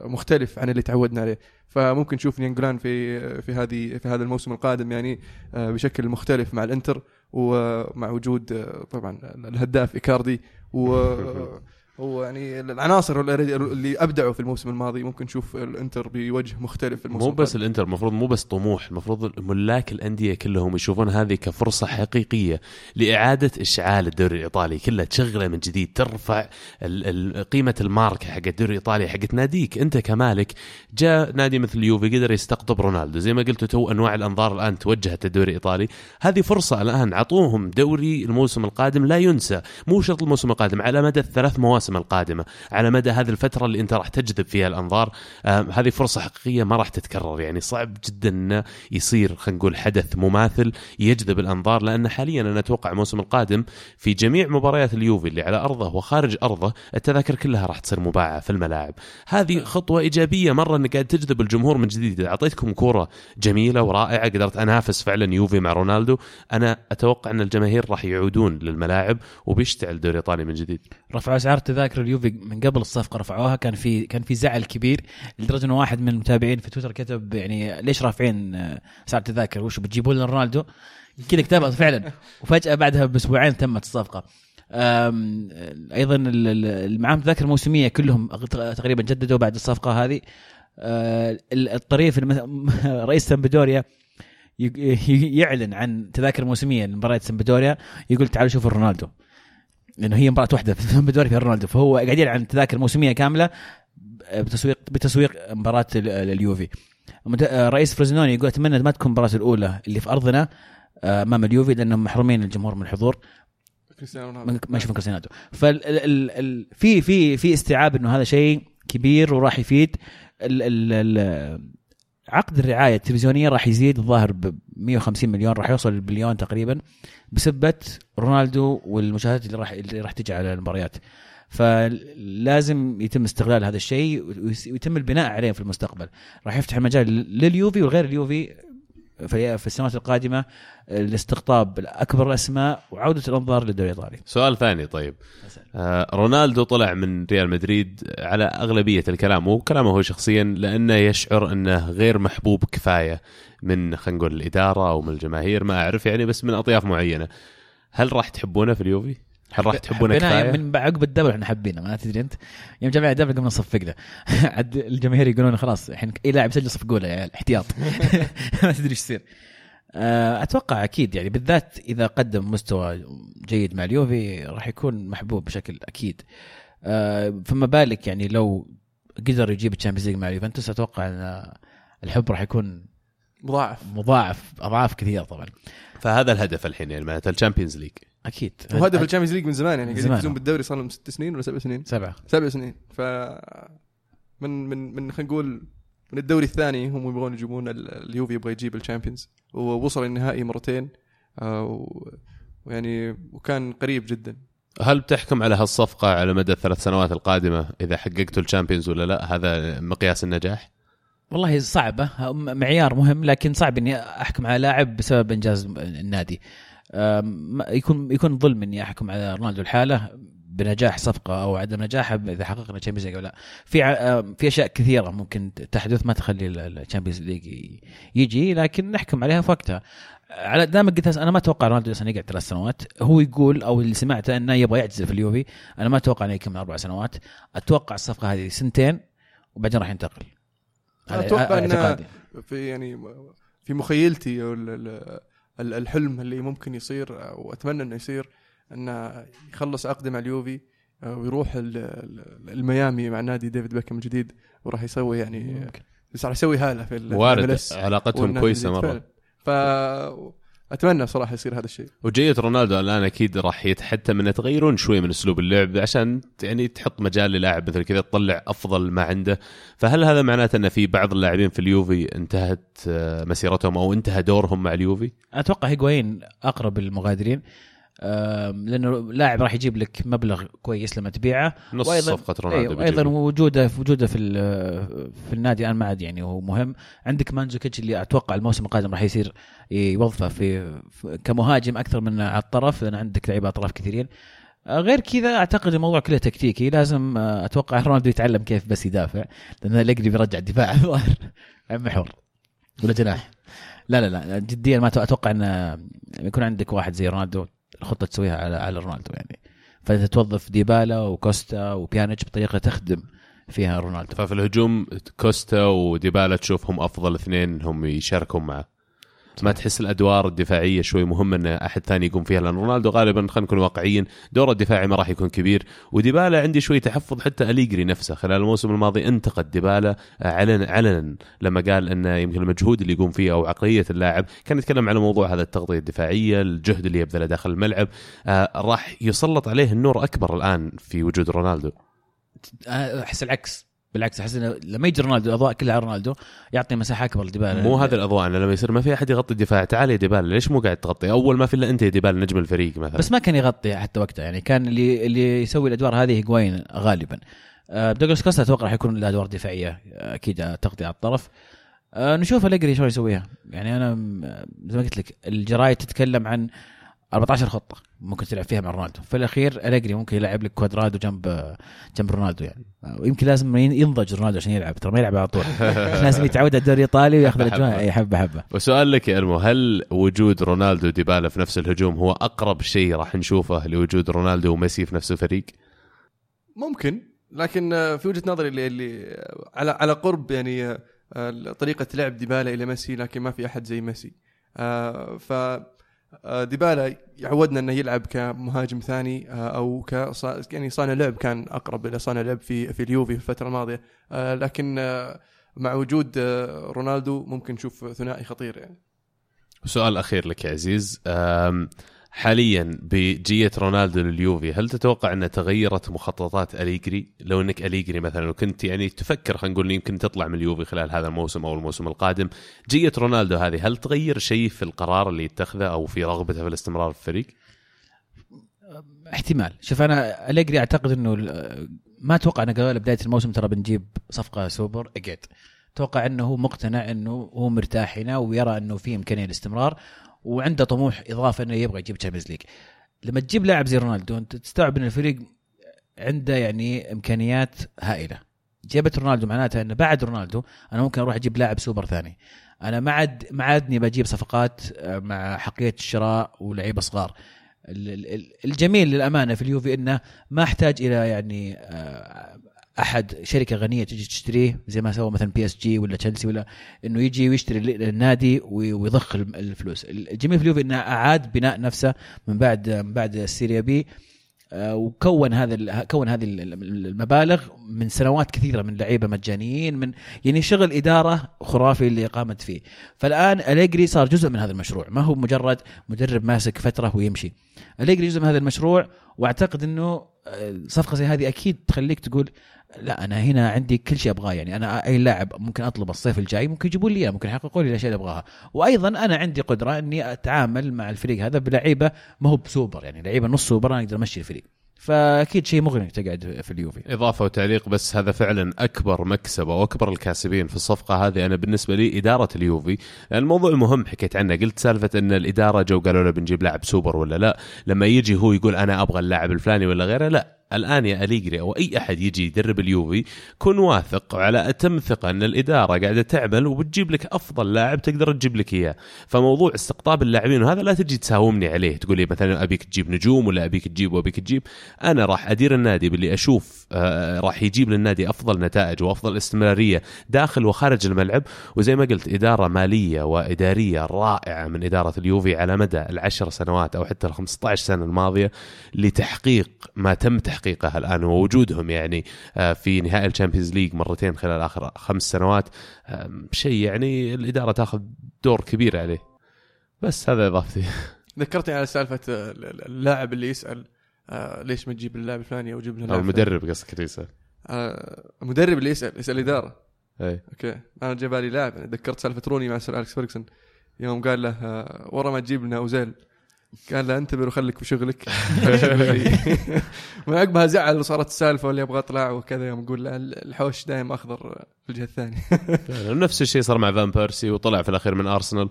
مختلف عن اللي تعودنا عليه. فممكن نشوف نيانجولان في في هذه في هذا الموسم القادم يعني آه، بشكل مختلف مع الانتر ومع وجود آه، طبعا الهداف إيكاردي و ويعني العناصر اللي ابدعوا في الموسم الماضي ممكن نشوف الإنتر بوجه مختلف في الموسم مو بس. الإنتر المفروض مو بس طموح المفروض ملاك الأندية كلهم يشوفون هذه كفرصة حقيقية لإعادة إشعال الدوري الإيطالي. كله تشغله من جديد ترفع قيمة الماركه حق الدوري الإيطالي حقت ناديك. أنت كمالك جاء نادي مثل اليوفي قدر يستقطب رونالدو. زي ما قلت تو أنواع الأنظار الآن توجهت للدوري الإيطالي. هذه فرصة الآن اعطوهم دوري الموسم القادم لا ينسى. مو شرط الموسم القادم على مدى الثلاث مواسم القادمة. على مدى هذه الفترة اللي انت راح تجذب فيها الأنظار هذه فرصة حقيقية ما راح تتكرر. يعني صعب جدا انه يصير خلينا نقول حدث مماثل يجذب الأنظار لأن حاليا أنا أتوقع الموسم القادم في جميع مباريات اليوفي اللي على أرضه وخارج أرضه التذاكر كلها راح تصير مباعة في الملاعب. هذه خطوة إيجابية مرة إنك قاعد تجذب الجمهور من جديد. أعطيتكم كورة جميلة ورائعة قدرت أنافس فعلا يوفي مع رونالدو أنا أتوقع أن الجماهير راح يعودون للملاعب وبيشتعل الدوري الإيطالي من جديد. رفعوا أسعار تذاكر اليوفي من قبل الصفقة رفعوها. كان في كان في زعل كبير لدرجة إنه واحد من المتابعين في تويتر كتب يعني ليش رافعين آه، اسعار تذاكر وش بتجيبوا لنا رونالدو؟ كذا كتبها فعلا. وفجأة بعدها بأسبوعين تمت الصفقة. أيضا معاهم تذاكر موسمية كلهم تقريبا جددوا بعد الصفقة هذه. ال- الطريف رئيس ي- يعلن عن تذاكر موسمية لمباراة سامبدوريا. يقول تعالوا شوفوا رونالدو. لأنه هي مباراة واحدة في الدوري فيها رونالدو. فهو قاعدين عن تذاكر موسمية كاملة بتسويق بتسويق مباراة ال- اليوفي. رئيس فريزنوني يقول أتمنى ما تكون المباراه الأولى اللي في أرضنا آه، أمام اليوفي لأنهم محرومين الجمهور من الحضور. كريستيانو رونالدو. ما يشوفون كريستيانو فال في في في استيعاب إنه هذا شيء كبير وراح يفيد ال ال ال عقد الرعاية التلفزيونية راح يزيد الظاهر ب 150 مليون راح يوصل للبليون تقريبا بسبب رونالدو والمشاهدات اللي راح اللي راح تجي على المباريات. فلازم يتم استغلال هذا الشيء ويتم البناء عليه في المستقبل. راح يفتح المجال لليوفي وغير اليوفي في في السنوات القادمة لاستقطاب اكبر الأسماء وعودة الأنظار للدوري الإيطالي. سؤال ثاني طيب. آه رونالدو طلع من ريال مدريد على أغلبية الكلام وكلامه هو شخصيا لأنه يشعر أنه غير محبوب كفاية من خلينا نقول الإدارة أو من الجماهير ما أعرف يعني بس من أطياف معينة. هل راح تحبونه في اليوفي؟ هل راح تحبونه كفاية؟ من عقب ال double إحنا حبينه ما تدري انت؟ يوم جمع ال double قمنا نصفق له عاد الجماهير يقولون خلاص الحين اي لاعب يسجل صفقوا له يا عيال احتياط. ما تدري إيش يصير. آه، أتوقع أكيد يعني بالذات إذا قدم مستوى جيد مع اليوفي راح يكون محبوب بشكل أكيد. آه، فما بالك يعني لو قدر يجيب ال Champions League مع اليوفنتوس أتوقع إن الحب راح يكون مضاعف. مضاعف أضعاف كثيره طبعا. فهذا الهدف الحين يعني معناته ال Champions League. أكيد. وهدف ال Champions League من زمان يعني من قاعدين زمان. يفوزون بالدوري صار لهم ست سنين ولا سبع سنين؟ سبعة. سبع سنين. ف من من من خلينا نقول من الدوري الثاني هم يبغون يجيبون ال- اليوفي يبغى يجيب ال Champions. ووصل النهائي مرتين آه، ويعني وكان قريب جدا. هل بتحكم على هالصفقة على مدى الثلاث سنوات القادمة إذا حققتوا ال Champions ولا لا؟ هذا مقياس النجاح؟ والله صعبة. معيار مهم لكن صعب إني أحكم على لاعب بسبب إنجاز النادي. يكون يكون ظلم إني أحكم على رونالدو الحالة بنجاح صفقة أو عدم نجاحها إذا حققنا Champions League أو لا. في في أشياء كثيرة ممكن تحدث ما تخلي ال Champions League يجي لكن نحكم عليها في وقتها. على دام قلت أنا ما أتوقع رونالدو أصلا يقعد ثلاث سنوات. هو يقول أو اللي سمعته إنه يبغى يعتزل في اليوفي. أنا ما أتوقع إنه يكمل أربع سنوات. أتوقع الصفقة هذه سنتين وبعدين راح ينتقل. إنه- اعتقادي. في يعني في مخيلتي الحلم اللي ممكن يصير واتمنى إنه يصير إنه يخلص عقده مع اليوفي ويروح ال- ال- الميامي مع نادي ديفيد بيكهام الجديد وراح يسوي يعني ممكن. بس راح يسوي هالة في وارد علاقتهم كويسة مرة فعلا. فاتمنى صراحة يصير هذا الشيء. وجية رونالدو الآن أكيد راح يتحتى من تغيرون شوي من أسلوب اللعب عشان يعني تحط مجال للاعب مثل كذا تطلع أفضل ما عنده. فهل هذا معناته أن في بعض اللاعبين في اليوفي انتهت آه، مسيرتهم أو انتهى دورهم مع اليوفي؟ أتوقع هيغوين أقرب المغادرين. لأنه لاعب راح يجيب لك مبلغ كويس لما تبيعه. نص وأيضاً- صفقة رونالدو أيوة أيضا. وجوده وجودة في في النادي الان ما عاد يعني هو مهم. عندك مانزوكيتش اللي أتوقع الموسم القادم راح يصير يوظفه في كمهاجم أكثر من على الطرف لأن عندك لعيبة اطراف كثيرين. آه، غير كذا أعتقد الموضوع كله تكتيكي. لازم آه، أتوقع رونالدو يتعلم كيف بس يدافع لأن الاقري بيرجع الدفاع الظاهر. محور ولا جناح. لا لا لا جديا ما أتوقع ان لما يكون عندك واحد زي رونالدو. الخطة تسويها على على رونالدو يعني. فانت توظف ديبالا وكوستا وبيانيتش بطريقة تخدم فيها رونالدو. ففي الهجوم كوستا وديبالا تشوفهم أفضل اثنين هم يشاركون معه ما تحس الأدوار الدفاعية شوي مهم إن أحد ثاني يقوم فيها لأن رونالدو غالبا خلينا نكون واقعيين دوره الدفاعي ما راح يكون كبير وديبالا عندي شوي تحفظ حتى أليجري نفسه. خلال الموسم الماضي انتقد ديبالا علنا علنا لما قال إنه يمكن المجهود اللي يقوم فيه أو عقلية اللاعب. كان يتكلم على موضوع هذا التغطية الدفاعية الجهد اللي يبذله داخل الملعب. آه راح يسلط عليه النور أكبر الآن في وجود رونالدو. أحس العكس. بالعكس أحس إنه لما يجي رونالدو الأضواء كلها على رونالدو يعطي مساحة أكبر لديبالا. مو هذا الأضواء أنا لما يصير ما في أحد يغطي الدفاع تعال يا ديبالا ليش مو قاعد تغطي؟ أول ما في إلا أنت يا ديبالا نجم الفريق مثلا. بس ما كان يغطي حتى وقتها يعني كان اللي اللي يسوي الأدوار هذه هيغوين غالبا. آه، دوغلاس كوستا أتوقع راح يكون له أدوار دفاعية آه، أكيد تغطية على الطرف. آه، نشوف أليجري شو يسويها. يعني أنا زي ما قلت لك الجرايد تتكلم عن 14 خطة ممكن تلعب فيها مع رونالدو. في الأخير أليجري ممكن يلعب لك كوادرادو جنب جنب رونالدو يعني. ويمكن لازم ين- ينضج رونالدو عشان يلعب ترى ما يلعب على طول. لازم يتعود على الدوري الإيطالي وياخذ الأجواء. أي حبة حبة. وسؤال لك يا المو هل وجود رونالدو وديبالا في نفس الهجوم هو أقرب شيء راح نشوفه لوجود رونالدو وميسي في نفس الفريق؟ ممكن. لكن آه، في وجهة نظري اللي, اللي آه، على على قرب يعني آه، طريقة لعب ديبالا إلى ميسي لكن ما في أحد زي ميسي. آه، ف آه، ديبالا يعودنا إنه يلعب كمهاجم ثاني آه، أو ك يعني صانع لعب كان أقرب إلى صانع لعب في في اليوفي في الفترة الماضية. آه، لكن آه، مع وجود آه، رونالدو ممكن نشوف ثنائي خطير يعني. سؤال أخير لك يا عزيز. حاليا بجية رونالدو لليوفي هل تتوقع أن تغيرت مخططات أليجري؟ لو أنك أليجري مثلا وكنت يعني تفكر خلينا نقول يمكن تطلع من اليوفي خلال هذا الموسم أو الموسم القادم جية رونالدو هذه هل تغير شيء في القرار اللي يتخذه أو في رغبته في الاستمرار في الفريق؟ احتمال. شوف أنا أليجري أعتقد إنه ال- ما أتوقع إنه قال بداية الموسم ترى بنجيب صفقة سوبر اقعد أتوقع إنه هو مقتنع إنه هو مرتاح هنا ويرى إنه في إمكانية الاستمرار. وعنده طموح اضافه إنه يبغى يجيب Champions League لما تجيب لاعب زي رونالدو أنت تستوعب إن الفريق عنده يعني إمكانيات هائلة. جابت رونالدو معناتها إنه بعد رونالدو أنا ممكن أروح أجيب لاعب سوبر ثاني. أنا ما عاد ما عادني بجيب صفقات آه، مع أحقية الشراء ولعيبة صغار. ال- ال- الجميل للأمانة في اليوفي إنه ما أحتاج إلى يعني آه، أحد شركة غنية تجي تشتريه زي ما سوى مثلا PSG ولا تشيلسي ولا إنه يجي ويشتري ال- النادي وي- ويضخ الفلوس. الجميل في اليوفي إنه أعاد بناء نفسه من بعد من بعد ال Serie B. آه، وكون هذا كون هذه ال- ال- المبالغ من سنوات كثيرة من لعيبة مجانيين من يعني شغل إدارة خرافي اللي قامت فيه. فالآن أليجري صار جزء من هذا المشروع. ما هو مجرد مدرب ماسك فترة ويمشي. أليجري جزء من هذا المشروع وأعتقد إنه آه، صفقة زي هذه أكيد تخليك تقول لا أنا هنا عندي كل شيء أبغاه. يعني أنا أي لاعب ممكن اطلب الصيف الجاي ممكن يجيبوا لي إياه، ممكن يحققوا لي الأشياء اللي أبغاها. وأيضا أنا عندي قدرة إني أتعامل مع الفريق هذا بلعيبة ما هو بسوبر. يعني لعيبة نص سوبر أنا أقدر أمشي الفريق. فأكيد شيء مغري تقعد في اليوفي. إضافة وتعليق بس هذا فعلا أكبر مكسب أو اكبر الكاسبين في الصفقة هذه. أنا بالنسبة لي إدارة اليوفي الموضوع مهم حكيت عنه. قلت سالفة إن الإدارة جو قالوا له بنجيب لاعب سوبر ولا لا. لما يجي هو يقول أنا أبغى اللاعب الفلاني ولا غيره لا. الآن يا أليجري أو أي أحد يجي يدرب اليوفي كن واثق وعلى أتم ثقة أن الإدارة قاعدة تعمل وبتجيب لك أفضل لاعب تقدر تجيب لك إياه. فموضوع استقطاب اللاعبين وهذا لا تجي تساومني عليه تقول لي مثلا أبيك تجيب نجوم ولا أبيك تجيب وأبيك تجيب. أنا راح أدير النادي باللي أشوف آه راح يجيب للنادي أفضل نتائج وأفضل استمرارية داخل وخارج الملعب. وزي ما قلت إدارة مالية وإدارية رائعة من إدارة اليوفي على مدى العشر سنوات أو حتى ال 15 سنة الماضية لتحقيق ما تم الآن ووجودهم يعني آه في نهائي ال Champions League مرتين خلال آخر خمس سنوات شيء يعني الإدارة تاخذ دور كبير عليه. بس هذا إضافتي. ذكرتني على سالفة آه، اللاعب اللي يسأل آه، ليش ما تجيب اللاعب الفلاني أو جيب لاعب المدرب قصدك يسأل. المدرب اللي يسأل يسأل الإدارة. إي. أوكي. أنا جاء بالي لاعب ذكرت سالفة روني مع سير أليكس فيرجسون يوم قال له ورا ما تجيب لنا أوزيل. قال له انتبه وخليك بشغلك من عقبها زعل وصارت السالفه واللي أبغى اطلع وكذا يوم يقول لا الحوش دايم اخضر في الجهة الثانية. نفس الشيء صار مع فان بيرسي وطلع في الأخير من أرسنال.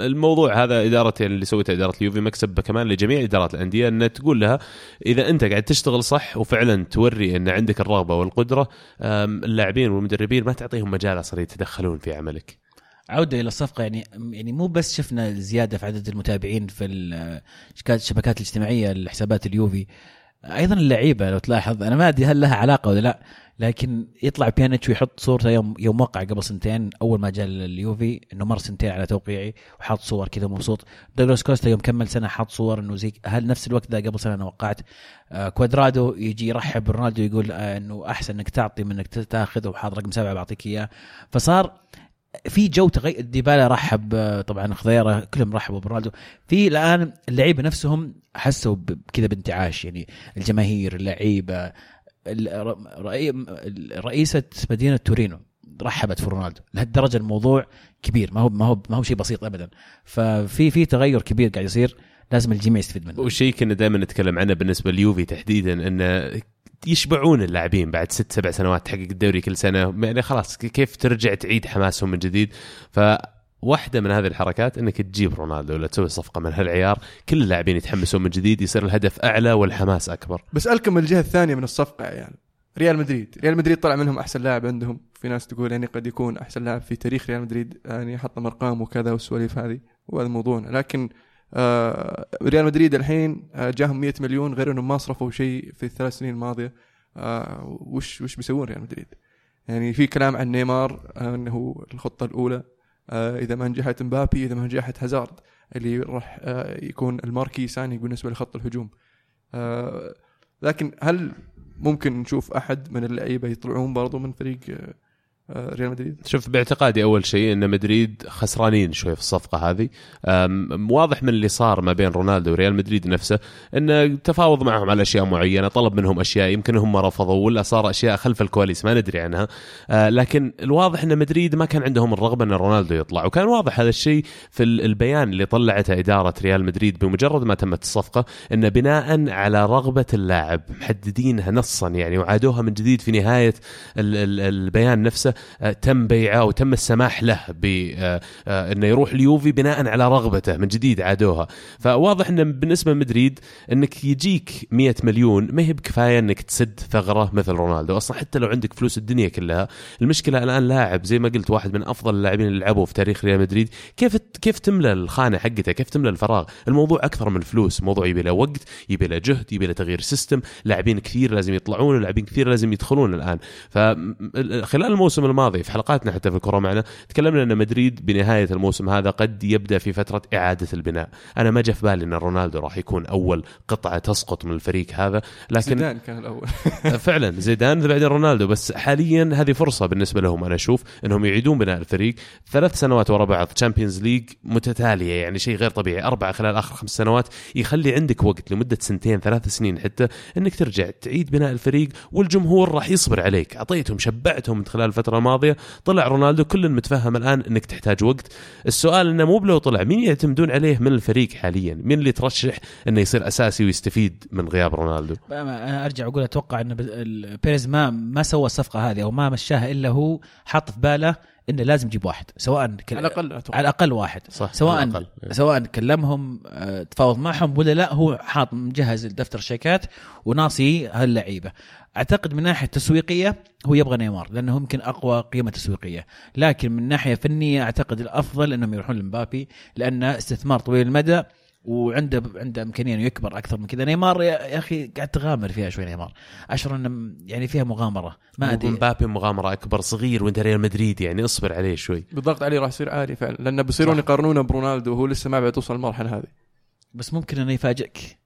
الموضوع هذا اداره يعني اللي سويتها إدارة اليوفي مكسب كمان لجميع إدارات الأندية إن تقول لها إذا أنت قاعد تشتغل صح وفعلا توري إن عندك الرغبة والقدرة اللاعبين والمدربين ما تعطيهم مجال أصلا يتدخلون في عملك. عودة إلى الصفقة يعني يعني مو بس شفنا زيادة في عدد المتابعين في ال- الشبكات الاجتماعية لحسابات اليوفي. أيضا اللعيبة لو تلاحظ أنا ما أدري هل لها علاقة ولا لا لكن يطلع بيانيتش ويحط صورته يوم يوم وقع قبل سنتين أول ما جاء اليوفي إنه مر سنتين على توقيعي وحاط صور كذا مبسوط. دوغلاس كوستا يوم كمل سنة حاط صور إنه زي هل نفس الوقت ده قبل سنة أنا وقعت؟ آه كوادرادو يجي يرحب برونالدو يقول آه إنه أحسن إنك تعطي من إنك تاخذ وحاط رقم سبعة بعطيك إياه. فصار في جو تغير ديبالا رحب طبعا خضيرة كلهم رحبوا برونالدو. في الآن اللعيبة نفسهم حسوا كذا بانتعاش يعني الجماهير اللعيبة ال- رئي- رئيسة مدينة تورينو رحبت في رونالدو. لهالدرجة الموضوع كبير ما هو ما هو ما هو شيء بسيط ابدا. ففي في تغير كبير قاعد يصير لازم الجميع يستفيد منه. وشيء كنا دائما نتكلم عنه بالنسبة لليوفي تحديدا انه يشبعون اللاعبين بعد ست سبع سنوات تحقق الدوري كل سنة. يعني خلاص كيف ترجع تعيد حماسهم من جديد؟ فواحدة من هذه الحركات إنك تجيب رونالدو ولا تسوي صفقة من هالعيار. كل اللاعبين يتحمسون من جديد يصير الهدف أعلى والحماس أكبر. بسالكم الجهة الثانية من الصفقة يا عيال ريال مدريد. ريال مدريد طلع منهم أحسن لاعب عندهم. في ناس تقول يعني قد يكون أحسن لاعب في تاريخ ريال مدريد. يعني حطم ارقام وكذا والسواليف هذه. وهذا موضوعنا. لكن ريال مدريد الحين آه جاهم 100 مليون غير إنهم ما صرفوا شيء في الثلاث سنين الماضية. آه وش وش بيسوون ريال مدريد؟ يعني في كلام عن نيمار آه إنه الخطة الأولى. آه، إذا ما نجحت مبابي إذا ما نجحت هازارد اللي راح آه، يكون الماركي ساني بالنسبة لخط الهجوم. آه، لكن هل ممكن نشوف أحد من اللعيبة يطلعون برضو من فريق آه، آه، ريال مدريد. شوف باعتقادي أول شيء إن مدريد خسرانين شوي في الصفقة هذه. واضح من اللي صار ما بين رونالدو وريال مدريد نفسه انه تفاوض معهم على أشياء معينة طلب منهم أشياء يمكن هم رفضوا ولا صار أشياء خلف الكواليس ما ندري عنها. آه، لكن الواضح إن مدريد ما كان عندهم الرغبة إن رونالدو يطلع. وكان واضح هذا الشيء في ال- البيان اللي طلعته إدارة ريال مدريد بمجرد ما تمت الصفقة انه بناء على رغبة اللاعب محددينها نصا يعني وعادوها من جديد في نهاية ال- ال- البيان نفسه آه، تم بيعه وتم السماح له بانه يروح اليوفي بناء على رغبته من جديد عادوها. فواضح إنه بالنسبة لمدريد إنك يجيك 100 مليون ما هي بكفاية إنك تسد ثغرة مثل رونالدو. أصلا حتى لو عندك فلوس الدنيا كلها المشكلة الآن لاعب زي ما قلت واحد من أفضل اللاعبين اللي لعبوا في تاريخ ريال مدريد. كيف كيف تملى الخانة حقته؟ كيف تملى الفراغ؟ الموضوع أكثر من فلوس. الموضوع يبي له وقت يبي له جهد يبي له تغيير system لاعبين كثير لازم يطلعون ولاعبين كثير لازم يدخلون الآن. فخلال الموسم الماضي في حلقاتنا حتى في الكره معنا تكلمنا أن مدريد بنهاية الموسم هذا قد يبدأ في فترة إعادة البناء. أنا ما جاء في بالي أن رونالدو راح يكون أول قطعة تسقط من الفريق هذا لكن زيدان كان الأول. فعلا زيدان بعدين رونالدو بس حاليا هذه فرصة بالنسبة لهم أنا أشوف أنهم يعيدون بناء الفريق. ثلاث سنوات ورا بعض Champions League متتالية يعني شيء غير طبيعي. أربعة خلال آخر خمس سنوات يخلي عندك وقت لمدة سنتين ثلاث سنين حتى أنك ترجع تعيد بناء الفريق والجمهور راح يصبر عليك. أعطيتهم شبعتهم من خلال الفترة الماضية طلع رونالدو كل متفهم الآن إنك تحتاج وقت. السؤال إنه مو بلو طلع مين يعتمدون عليه من الفريق حاليا؟ مين اللي ترشح إنه يصير أساسي ويستفيد من غياب رونالدو؟ أنا أرجع أقول أتوقع إن بيريز ما ما سوى الصفقة هذه أو ما مشاها إلا هو حاط في باله إنه لازم يجيب واحد سواء كل... على الأقل أتوقع. على الأقل واحد صح سواء الأقل. سواء كلمهم آه، تفاوض معهم ولا لا هو حاط مجهز دفتر شيكات وناصي هاللعيبة أعتقد من ناحية تسويقية هو يبغى نيمار لأنه يمكن أقوى قيمة تسويقية لكن من ناحية فنية أعتقد الأفضل إنهم يروحون لمبابي لأنه استثمار طويل المدى وعنده عنده امكانية إنه يكبر أكثر من كذا. نيمار يا أخي قاعد تغامر فيها شوي نيمار. أشعر إنه يعني فيها مغامرة. ما أدري. مبابي مغامرة أكبر صغير وإنت ريال مدريد يعني اصبر عليه شوي. بالضغط عليه راح يصير عالي فعلا لأنه بيصيرون. يقارنونه برونالدو وهو لسه ما بعد توصل المرحلة هذه. بس ممكن إنه يفاجئك.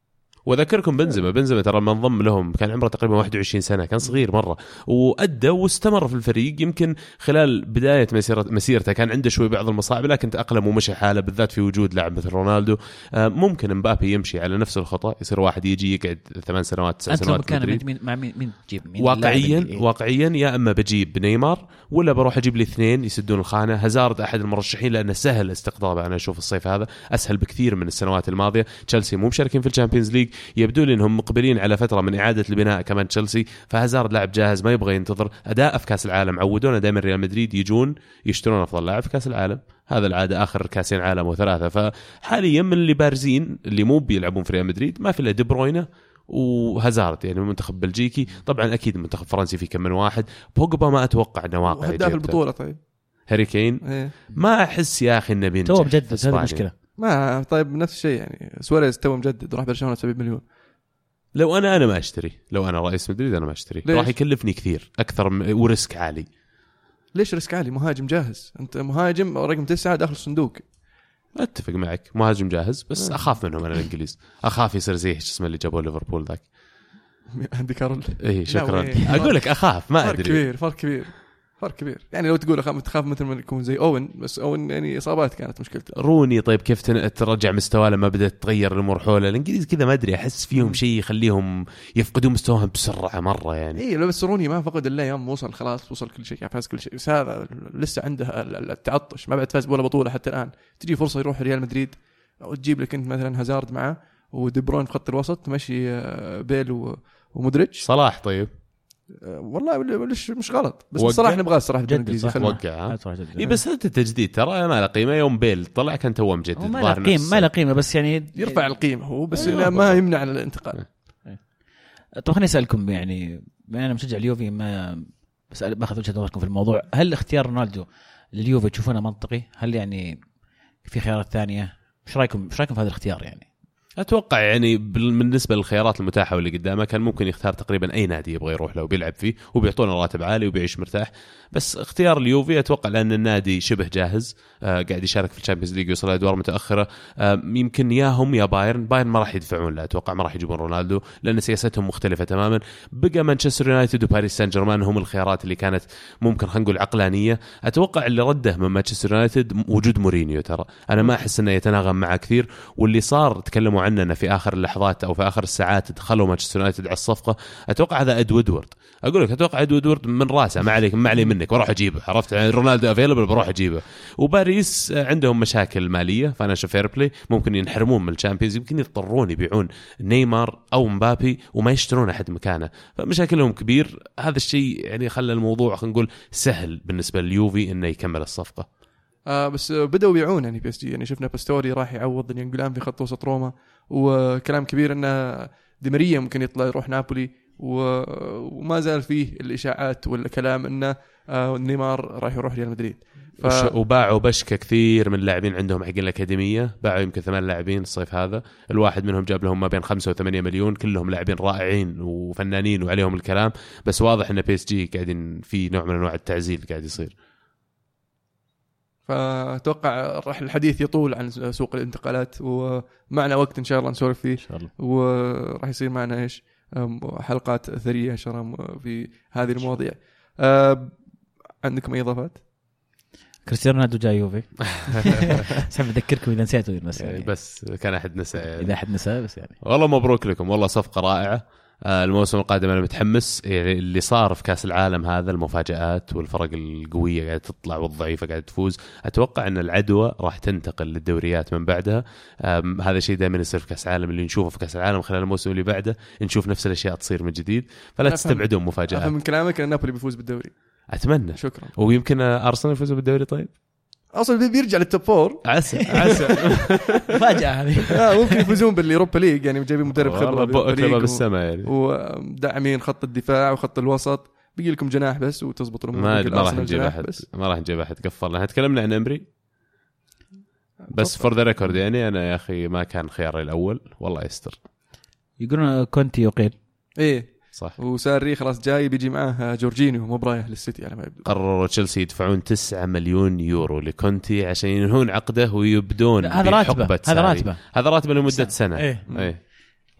واذكركم بنزيما بنزيما ترى لما انضم لهم كان عمره تقريبا 21 سنة كان صغير مرة وأدى واستمر في الفريق يمكن خلال بداية مسيرة مسيرته كان عنده شوي بعض المصاعب لكن تأقلم ومشى حالة بالذات في وجود لاعب مثل رونالدو. آه، ممكن مبابي يمشي على نفس الخطأ يصير واحد يجي يقعد ثمان سنوات تسع أنت سنوات مدريد. مين مع مين مين تجيب؟ مين واقعيا واقعيا يا إما بجيب نيمار ولا بروح أجيب لي اثنين يسدون الخانة. هازارد أحد المرشحين لأنه سهل استقطابه أنا أشوف الصيف هذا أسهل بكثير من السنوات الماضية. تشيلسي مو مشاركين في ال Champions League يبدو لي إنهم مقبلين على فترة من إعادة البناء كمان تشيلسي فهازارد لاعب جاهز ما يبغى ينتظر. أداء في كاس العالم عودونا دائما ريال مدريد يجون يشترون أفضل لاعب في كأس العالم. هذا العادة آخر كأسين عالم وثلاثة. فحاليا من اللي بارزين اللي مو بيلعبون في ريال مدريد ما في إلا دي بروينه وهازارد يعني المنتخب بلجيكي. طبعا أكيد المنتخب الفرنسي في كم من واحد. بوجبا ما أتوقع إنه واقعي وهداف جبته. البطولة طيب. هاري كين؟ إيه. ما أحس يا أخي إنه بينجح توه مجدد هذه. المشكلة ما طيب نفس الشيء يعني سواريز توه مجدد راح برشلونة 70 مليون. لو أنا أنا ما أشتري. لو أنا رئيس مدريد أنا ما أشتري. ليش؟ راح يكلفني كثير أكثر م- و risk عالي. ليش risk عالي؟ مهاجم جاهز. أنت مهاجم رقم تسعة داخل الصندوق. أتفق معك. مهاجم جاهز بس آه. أخاف منهم أنا الإنجليز. أخاف يصير زي شو اسمه اللي جابوه ليفربول ذاك. آندي كارول اي شكرا. أقول لك أخاف ما فرق أدري. كبير فرق كبير. فرق كبير. يعني لو تقول أخاف تخاف مثل ما يكون زي أوين بس أوين يعني إصابات كانت مشكلته. روني طيب كيف ترجع مستواه لما بدأت تتغير الأمور حوله؟ الإنجليز كذا ما أدري أحس فيهم شيء يخليهم يفقدون مستواهم بسرعة مرة يعني. اي لو بس روني ما فقد إلا يوم وصل خلاص وصل كل شيء فاز كل شيء. بس هذا لسه عنده ال- ال- التعطش. ما بعد فاز ولا بطولة حتى الآن. تجي فرصة يروح ريال مدريد وتجيب لك أنت مثلا هازارد معه ودي بروين في خط الوسط تمشي آه، بيل و- ومودريتش. صلاح طيب. والله مش مش غلط بس. بصراحة نبغاه الصراحه في جد الدوري الانجليزي صح. خلنا- وقع. اي بس هذا التجديد ترى ما له قيمة يوم بيل طلع كان توه مجدد ما له قيمه ما له قيمة بس يعني يرفع القيمة هو بس أيوة إنه ما. يمنع الانتقال طب خليني أسألكم يعني بما أنا مشجع اليوفي ما بس باخذ وجهة نظركم في الموضوع هل اختيار رونالدو لليوفي تشوفونه منطقي؟ هل يعني في خيارات ثانية؟ إيش رايكم إيش رأيكم في هذا الاختيار يعني؟ أتوقع يعني بال- بالنسبة للخيارات المتاحة واللي قدامه كان ممكن يختار تقريبا أي نادي يبغى يروح له وبيلعب فيه وبيعطونه راتب عالي وبيعيش مرتاح. بس اختيار اليوفي أتوقع لأن النادي شبه جاهز آه قاعد يشارك في ال Champions League ويوصل لادوار متأخرة. آه يمكن يا هم يا بايرن بايرن ما راح يدفعون له أتوقع ما راح يجيبون رونالدو لأن سياستهم مختلفة تماما. بقى مانشستر يونايتد وباريس سان جيرمان هم الخيارات اللي كانت ممكن خلينا نقول عقلانية. أتوقع اللي رده من مانشستر يونايتد وجود مورينيو ترى. أنا ما أحس إنه يتناغم معه كثير واللي صار تكلموا عننا في آخر اللحظات أو في آخر الساعات دخلوا مانشستر يونايتد على الصفقة. أتوقع هذا إد وودورد أقول لك أتوقع إد وودورد من راسه. ما عليك ما علي منك. بروح أجيبه. عرفت؟ يعني رونالدو available بروح أجيبه. وباريس عندهم مشاكل مالية Financial Fair Play ممكن ينحرمون من الشامبيونز يمكن يضطرون يبيعون نيمار أو مبابي وما يشترون أحد مكانه. فمشاكلهم كبير. هذا الشيء يعني خلى الموضوع خلينا نقول سهل بالنسبة لليوفي إنه يكمل الصفقة. آه بس بدأوا يبيعون يعني PSG يعني شفنا باستوري راح يعوض ناينقولان في خط وسط روما. وكلام كبير انه دي ماريا ممكن يطلع يروح نابولي وما زال فيه الإشاعات والكلام انه آه نيمار راح يروح ريال مدريد. ف... وباعوا بشكل كثير من اللاعبين عندهم حق الأكاديمية. باعوا يمكن ثمان لاعبين الصيف هذا. الواحد منهم جاب لهم ما بين خمسة وثمانية مليون. كلهم لاعبين رائعين وفنانين وعليهم الكلام. بس واضح أن PSG قاعدين في نوع من أنواع التعزيل قاعد يصير. فأتوقع راح الحديث يطول عن سوق الانتقالات ومعنا وقت إن شاء الله نسولف فيه. إن شاء الله. وراح يصير معنا إيش؟ حلقات ثريه إن شاء الله في هذه المواضيع. أه، عندكم أي إضافات؟ كريستيانو رونالدو جاي يوفي. بس حاب أذكركم إذا نسيتوا بس يعني. بس كان أحد نسى. يعني. إذا أحد نسى بس يعني. والله مبروك لكم. والله صفقة رائعة. آه، الموسم القادم أنا متحمس. يعني اللي صار في كأس العالم هذا المفاجآت والفرق القوية قاعدة تطلع والضعيفة قاعدة تفوز أتوقع أن العدوى راح تنتقل للدوريات من بعدها. هذا شيء دائما يصير في كأس العالم. اللي نشوفه في كأس العالم خلال الموسم اللي بعده نشوف نفس الأشياء تصير من جديد. فلا أفهم. تستبعدون مفاجآت. من كلامك إن نابولي بيفوز بالدوري. أتمنى. شكرا. ويمكن أرسنال يفوز بالدوري طيب؟ أصلا بيرجع لل top four عسى عسى. مفاجاه هذه. آه ممكن يفوزون باليوروبا ليج يعني جايبين مدرب خبرة و- بالسماء يعني. وداعمين خط الدفاع وخط الوسط. بيجي لكم جناح بس وتزبط الأمور. ما ما راح نجيب أحد. بس. ما راح نجيب أحد. قفلنا. تكلمنا عن أمري. بس for the record يعني أنا يا أخي ما كان خياري الأول. والله يستر. يقولون كونتي أقيل. إيه. صح وساري خلاص جاي بيجي معاه جورجينيو مو برايح للسيتي على ما يبدو قرروا تشيلسي يدفعون 9 مليون يورو لكونتي عشان ينهون عقده ويبدون هذا راتبه هذا. راتبه هذا راتبه لمدة سنة. سنة إيه. إيه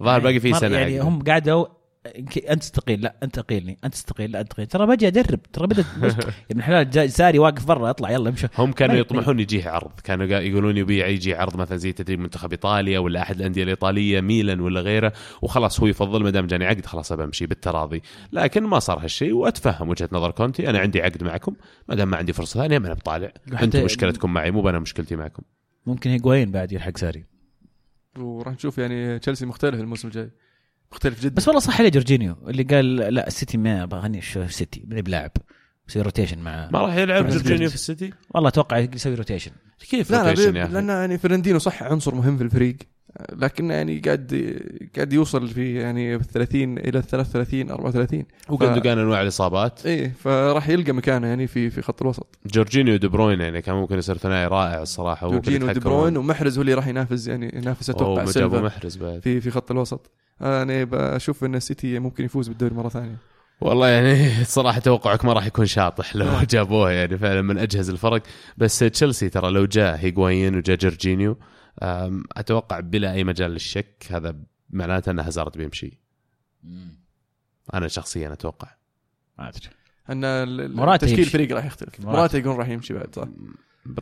ظاهر باقي في مر- سنة يعني. هم قعدوا أنت تستقيل لا أنت تقيلني أنت تستقيل لا أنت تقيل ترى بجي ادرب ترى بدت يا ابن الحلال ساري واقف برا اطلع يلا امشي هم كانوا يطمحون يجيه عرض. كانوا يقولون يبيع يجي عرض مثلا زي تدريب منتخب إيطاليا ولا أحد الأندية الإيطالية ميلان ولا غيره. وخلاص هو يفضل ما دام جاني عقد خلاص بمشي بالتراضي. لكن ما صار هالشيء وأتفهم وجهة نظر كونتي. أنا عندي عقد معكم ما دام ما عندي فرصة ثانية ما أنا بطالع. أنتم مشكلتكم معي مو أنا مشكلتي معكم. ممكن هيجوين بعد يلحق ساري. وراح نشوف يعني تشيلسي مختلف الموسم الجاي. مختلف جدا. بس والله صح عليه جورجينيو اللي قال لا السيتي ما أبغاه يعني في السيتي ما بلاعب يسوي rotation مع ما راح يلعب. جورجينيو في السيتي؟ والله أتوقع يسوي rotation كيف لا rotation لا يا بي- أخي؟ لأن يعني فرناندينيو صح عنصر مهم في الفريق لكن يعني قاعد قاعد يوصل في يعني 30 إلى 33 34 وجندوجان أنواع الإصابات. إيه فراح يلقى مكانه يعني في في خط الوسط. جورجينيو ودي بروين يعني كان ممكن يصير ثنائي رائع الصراحة ودي يتحكمون. بروين ومحرز هو اللي راح ينافس يعني ينافس أتوقع سيلفا محرز بعد. في في خط الوسط. أنا بشوف إن السيتي ممكن يفوز بالدوري مرة ثانية. والله يعني صراحة توقعك ما راح يكون شاطح لو جابوه يعني فعلا من أجهز الفرق. بس تشيلسي ترى لو جاء هيغوايين وجاء جورجينيو أتوقع بلا أي مجال للشك هذا معناته إن هازارد بيمشي. أنا شخصيا أتوقع. ما أدري. أن تشكيل. الفريق راح يختلف. موراتا يكون راح يمشي بعد صح؟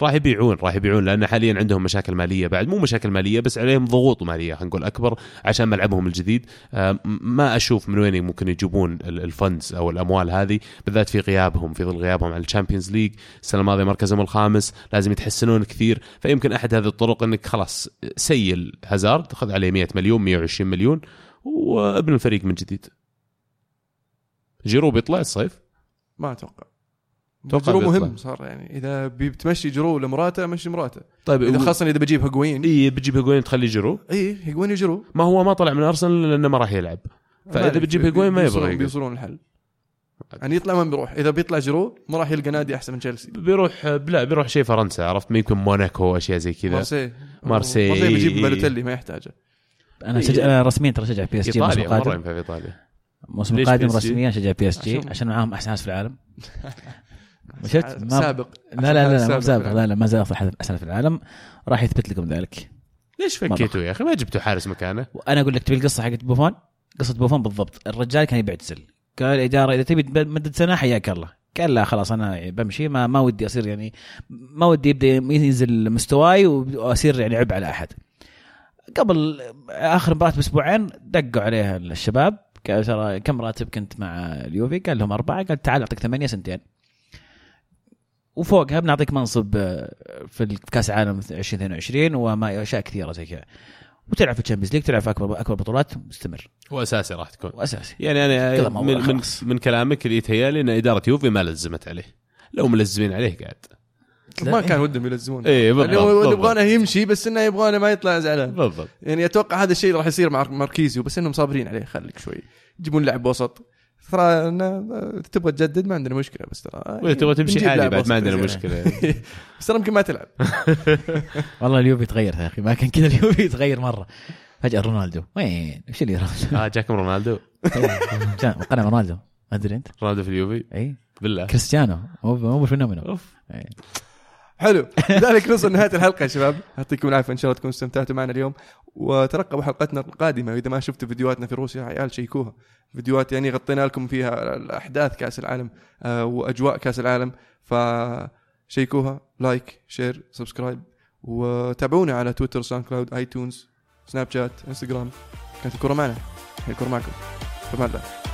راح يبيعون راح يبيعون لأن حاليا عندهم مشاكل مالية بعد. مو مشاكل مالية بس عليهم ضغوط مالية خلينا نقول أكبر عشان ملعبهم الجديد. آم، ما أشوف من وين ممكن يجيبون ال- ال funds أو الأموال هذه بالذات في غيابهم في ظل غيابهم على الشامبيونز ليج. السنة الماضية مركزهم الخامس لازم يتحسنون كثير. فيمكن أحد هذه الطرق إنك خلاص sell هازارد خذ عليه 100 مليون 120 مليون وابني الفريق من جديد. جيرو بيطلع الصيف؟ ما أتوقع. أتوقع جيرو بيطلع. مهم صار يعني إذا بتمشي جيرو لموراتا مشي موراتا طيب إذا و- خاصة إذا بجيب هيجوين. إي بتجيب هيجوين تخلي جيرو إي هجوين جيرو ما هو ما طلع من أرسنال لأنه ما راح يلعب. فإذا بتجيب هيجوين ما يبغى. بيوصلون الحل. يعني يطلع وين بيروح. إذا بيطلع جيرو ما راح يلقى نادي أحسن من تشيلسي. بيروح لا بيروح شيء فرنسا عرفت؟ ما يمكن موناكو أشياء زي كذا. مارسي. مارسي. مارسي بيجيب بالوتيلي ما يحتاجه. أنا شجع أنا رسميا ترى شجع PSG الموسم القادم. في إيطاليا. الموسم القادم؟ رسميا شجع PSG عشان- عشان معاهم أحسن ناس في العالم. شفت ما سابق. لا لا لا, لا سابق. لا لا ما زال أفضل احسن في العالم. راح يثبت لكم ذلك. ليش فكيتوا يا أخي؟ ما جبتوا حارس مكانه. وأنا أقول لك تبي القصة حقت بوفون؟ قصة بوفون بالضبط. الرجال كان يبي يعتزل قال الاداره إذا تبي تمدد سنة حياك الله. قال لا خلاص أنا بمشي. ما ما ودي أصير يعني ما ودي يبدأ ينزل مستواي وأصير يعني عبء على أحد. قبل آخر مباراة بأسبوعين دقوا عليها الشباب. قالوا ترى كم راتب كنت مع اليوفي؟ قال لهم أربعة. قال تعال أعطيك ثمانية سنتين. وفوقها بنعطيك منصب آه، في كأس العالم 2022 وما أشياء كثيرة زي كذا. وتلعب في الشامبيونز ليج تلعب في اكبر أكبر بطولات مستمر. هو أساسي راح تكون. وأساسي. يعني أنا من, من. من كلامك اللي يتهيألي إن إدارة يوفي ما لزمت عليه. لو ملزمين عليه قاعد. ما كان ودهم يلزمون. إيه بالضبط. يبغانه يمشي بس إنه يبغانه ما يطلع زعلان. بالضبط. يعني أتوقع هذا الشيء راح يصير مع ماركيزيو بس إنهم صابرين عليه. خليك شوي. يجيبون لاعب وسط. ترى إنه تبغى تجدد ما عندنا مشكلة بس ترى وإذا تبغى تمشي عادي لاعب بعد ما عندنا. مشكلة. بس ترى يمكن ما تلعب. والله اليوفي تغير يا أخي ما كان كذا اليوفي يتغير مرة. فجأة رونالدو. وين؟ وش اللي رونالدو؟ آه جاكم رونالدو. قنع رونالدو. ما أدري أنت. رونالدو في اليوفي؟ إي. بالله. كريستيانو. مو مو فينومينو أوف. حلو. لذلك نوصل نهايه الحلقة يا شباب. يعطيكم العافية. إن شاء الله تكونوا استمتعتوا معنا اليوم. وترقبوا حلقتنا القادمة واذا ما شفتوا فيديوهاتنا في روسيا يا عيال check وها. فيديوهات يعني غطينا لكم فيها الأحداث كأس العالم آه، وأجواء كأس العالم. ف check وها like share subscribe وتابعونا على تويتر SoundCloud iTunes سناب شات إنستغرام. كانت الكرة معنا. الكرة معكم. فما الله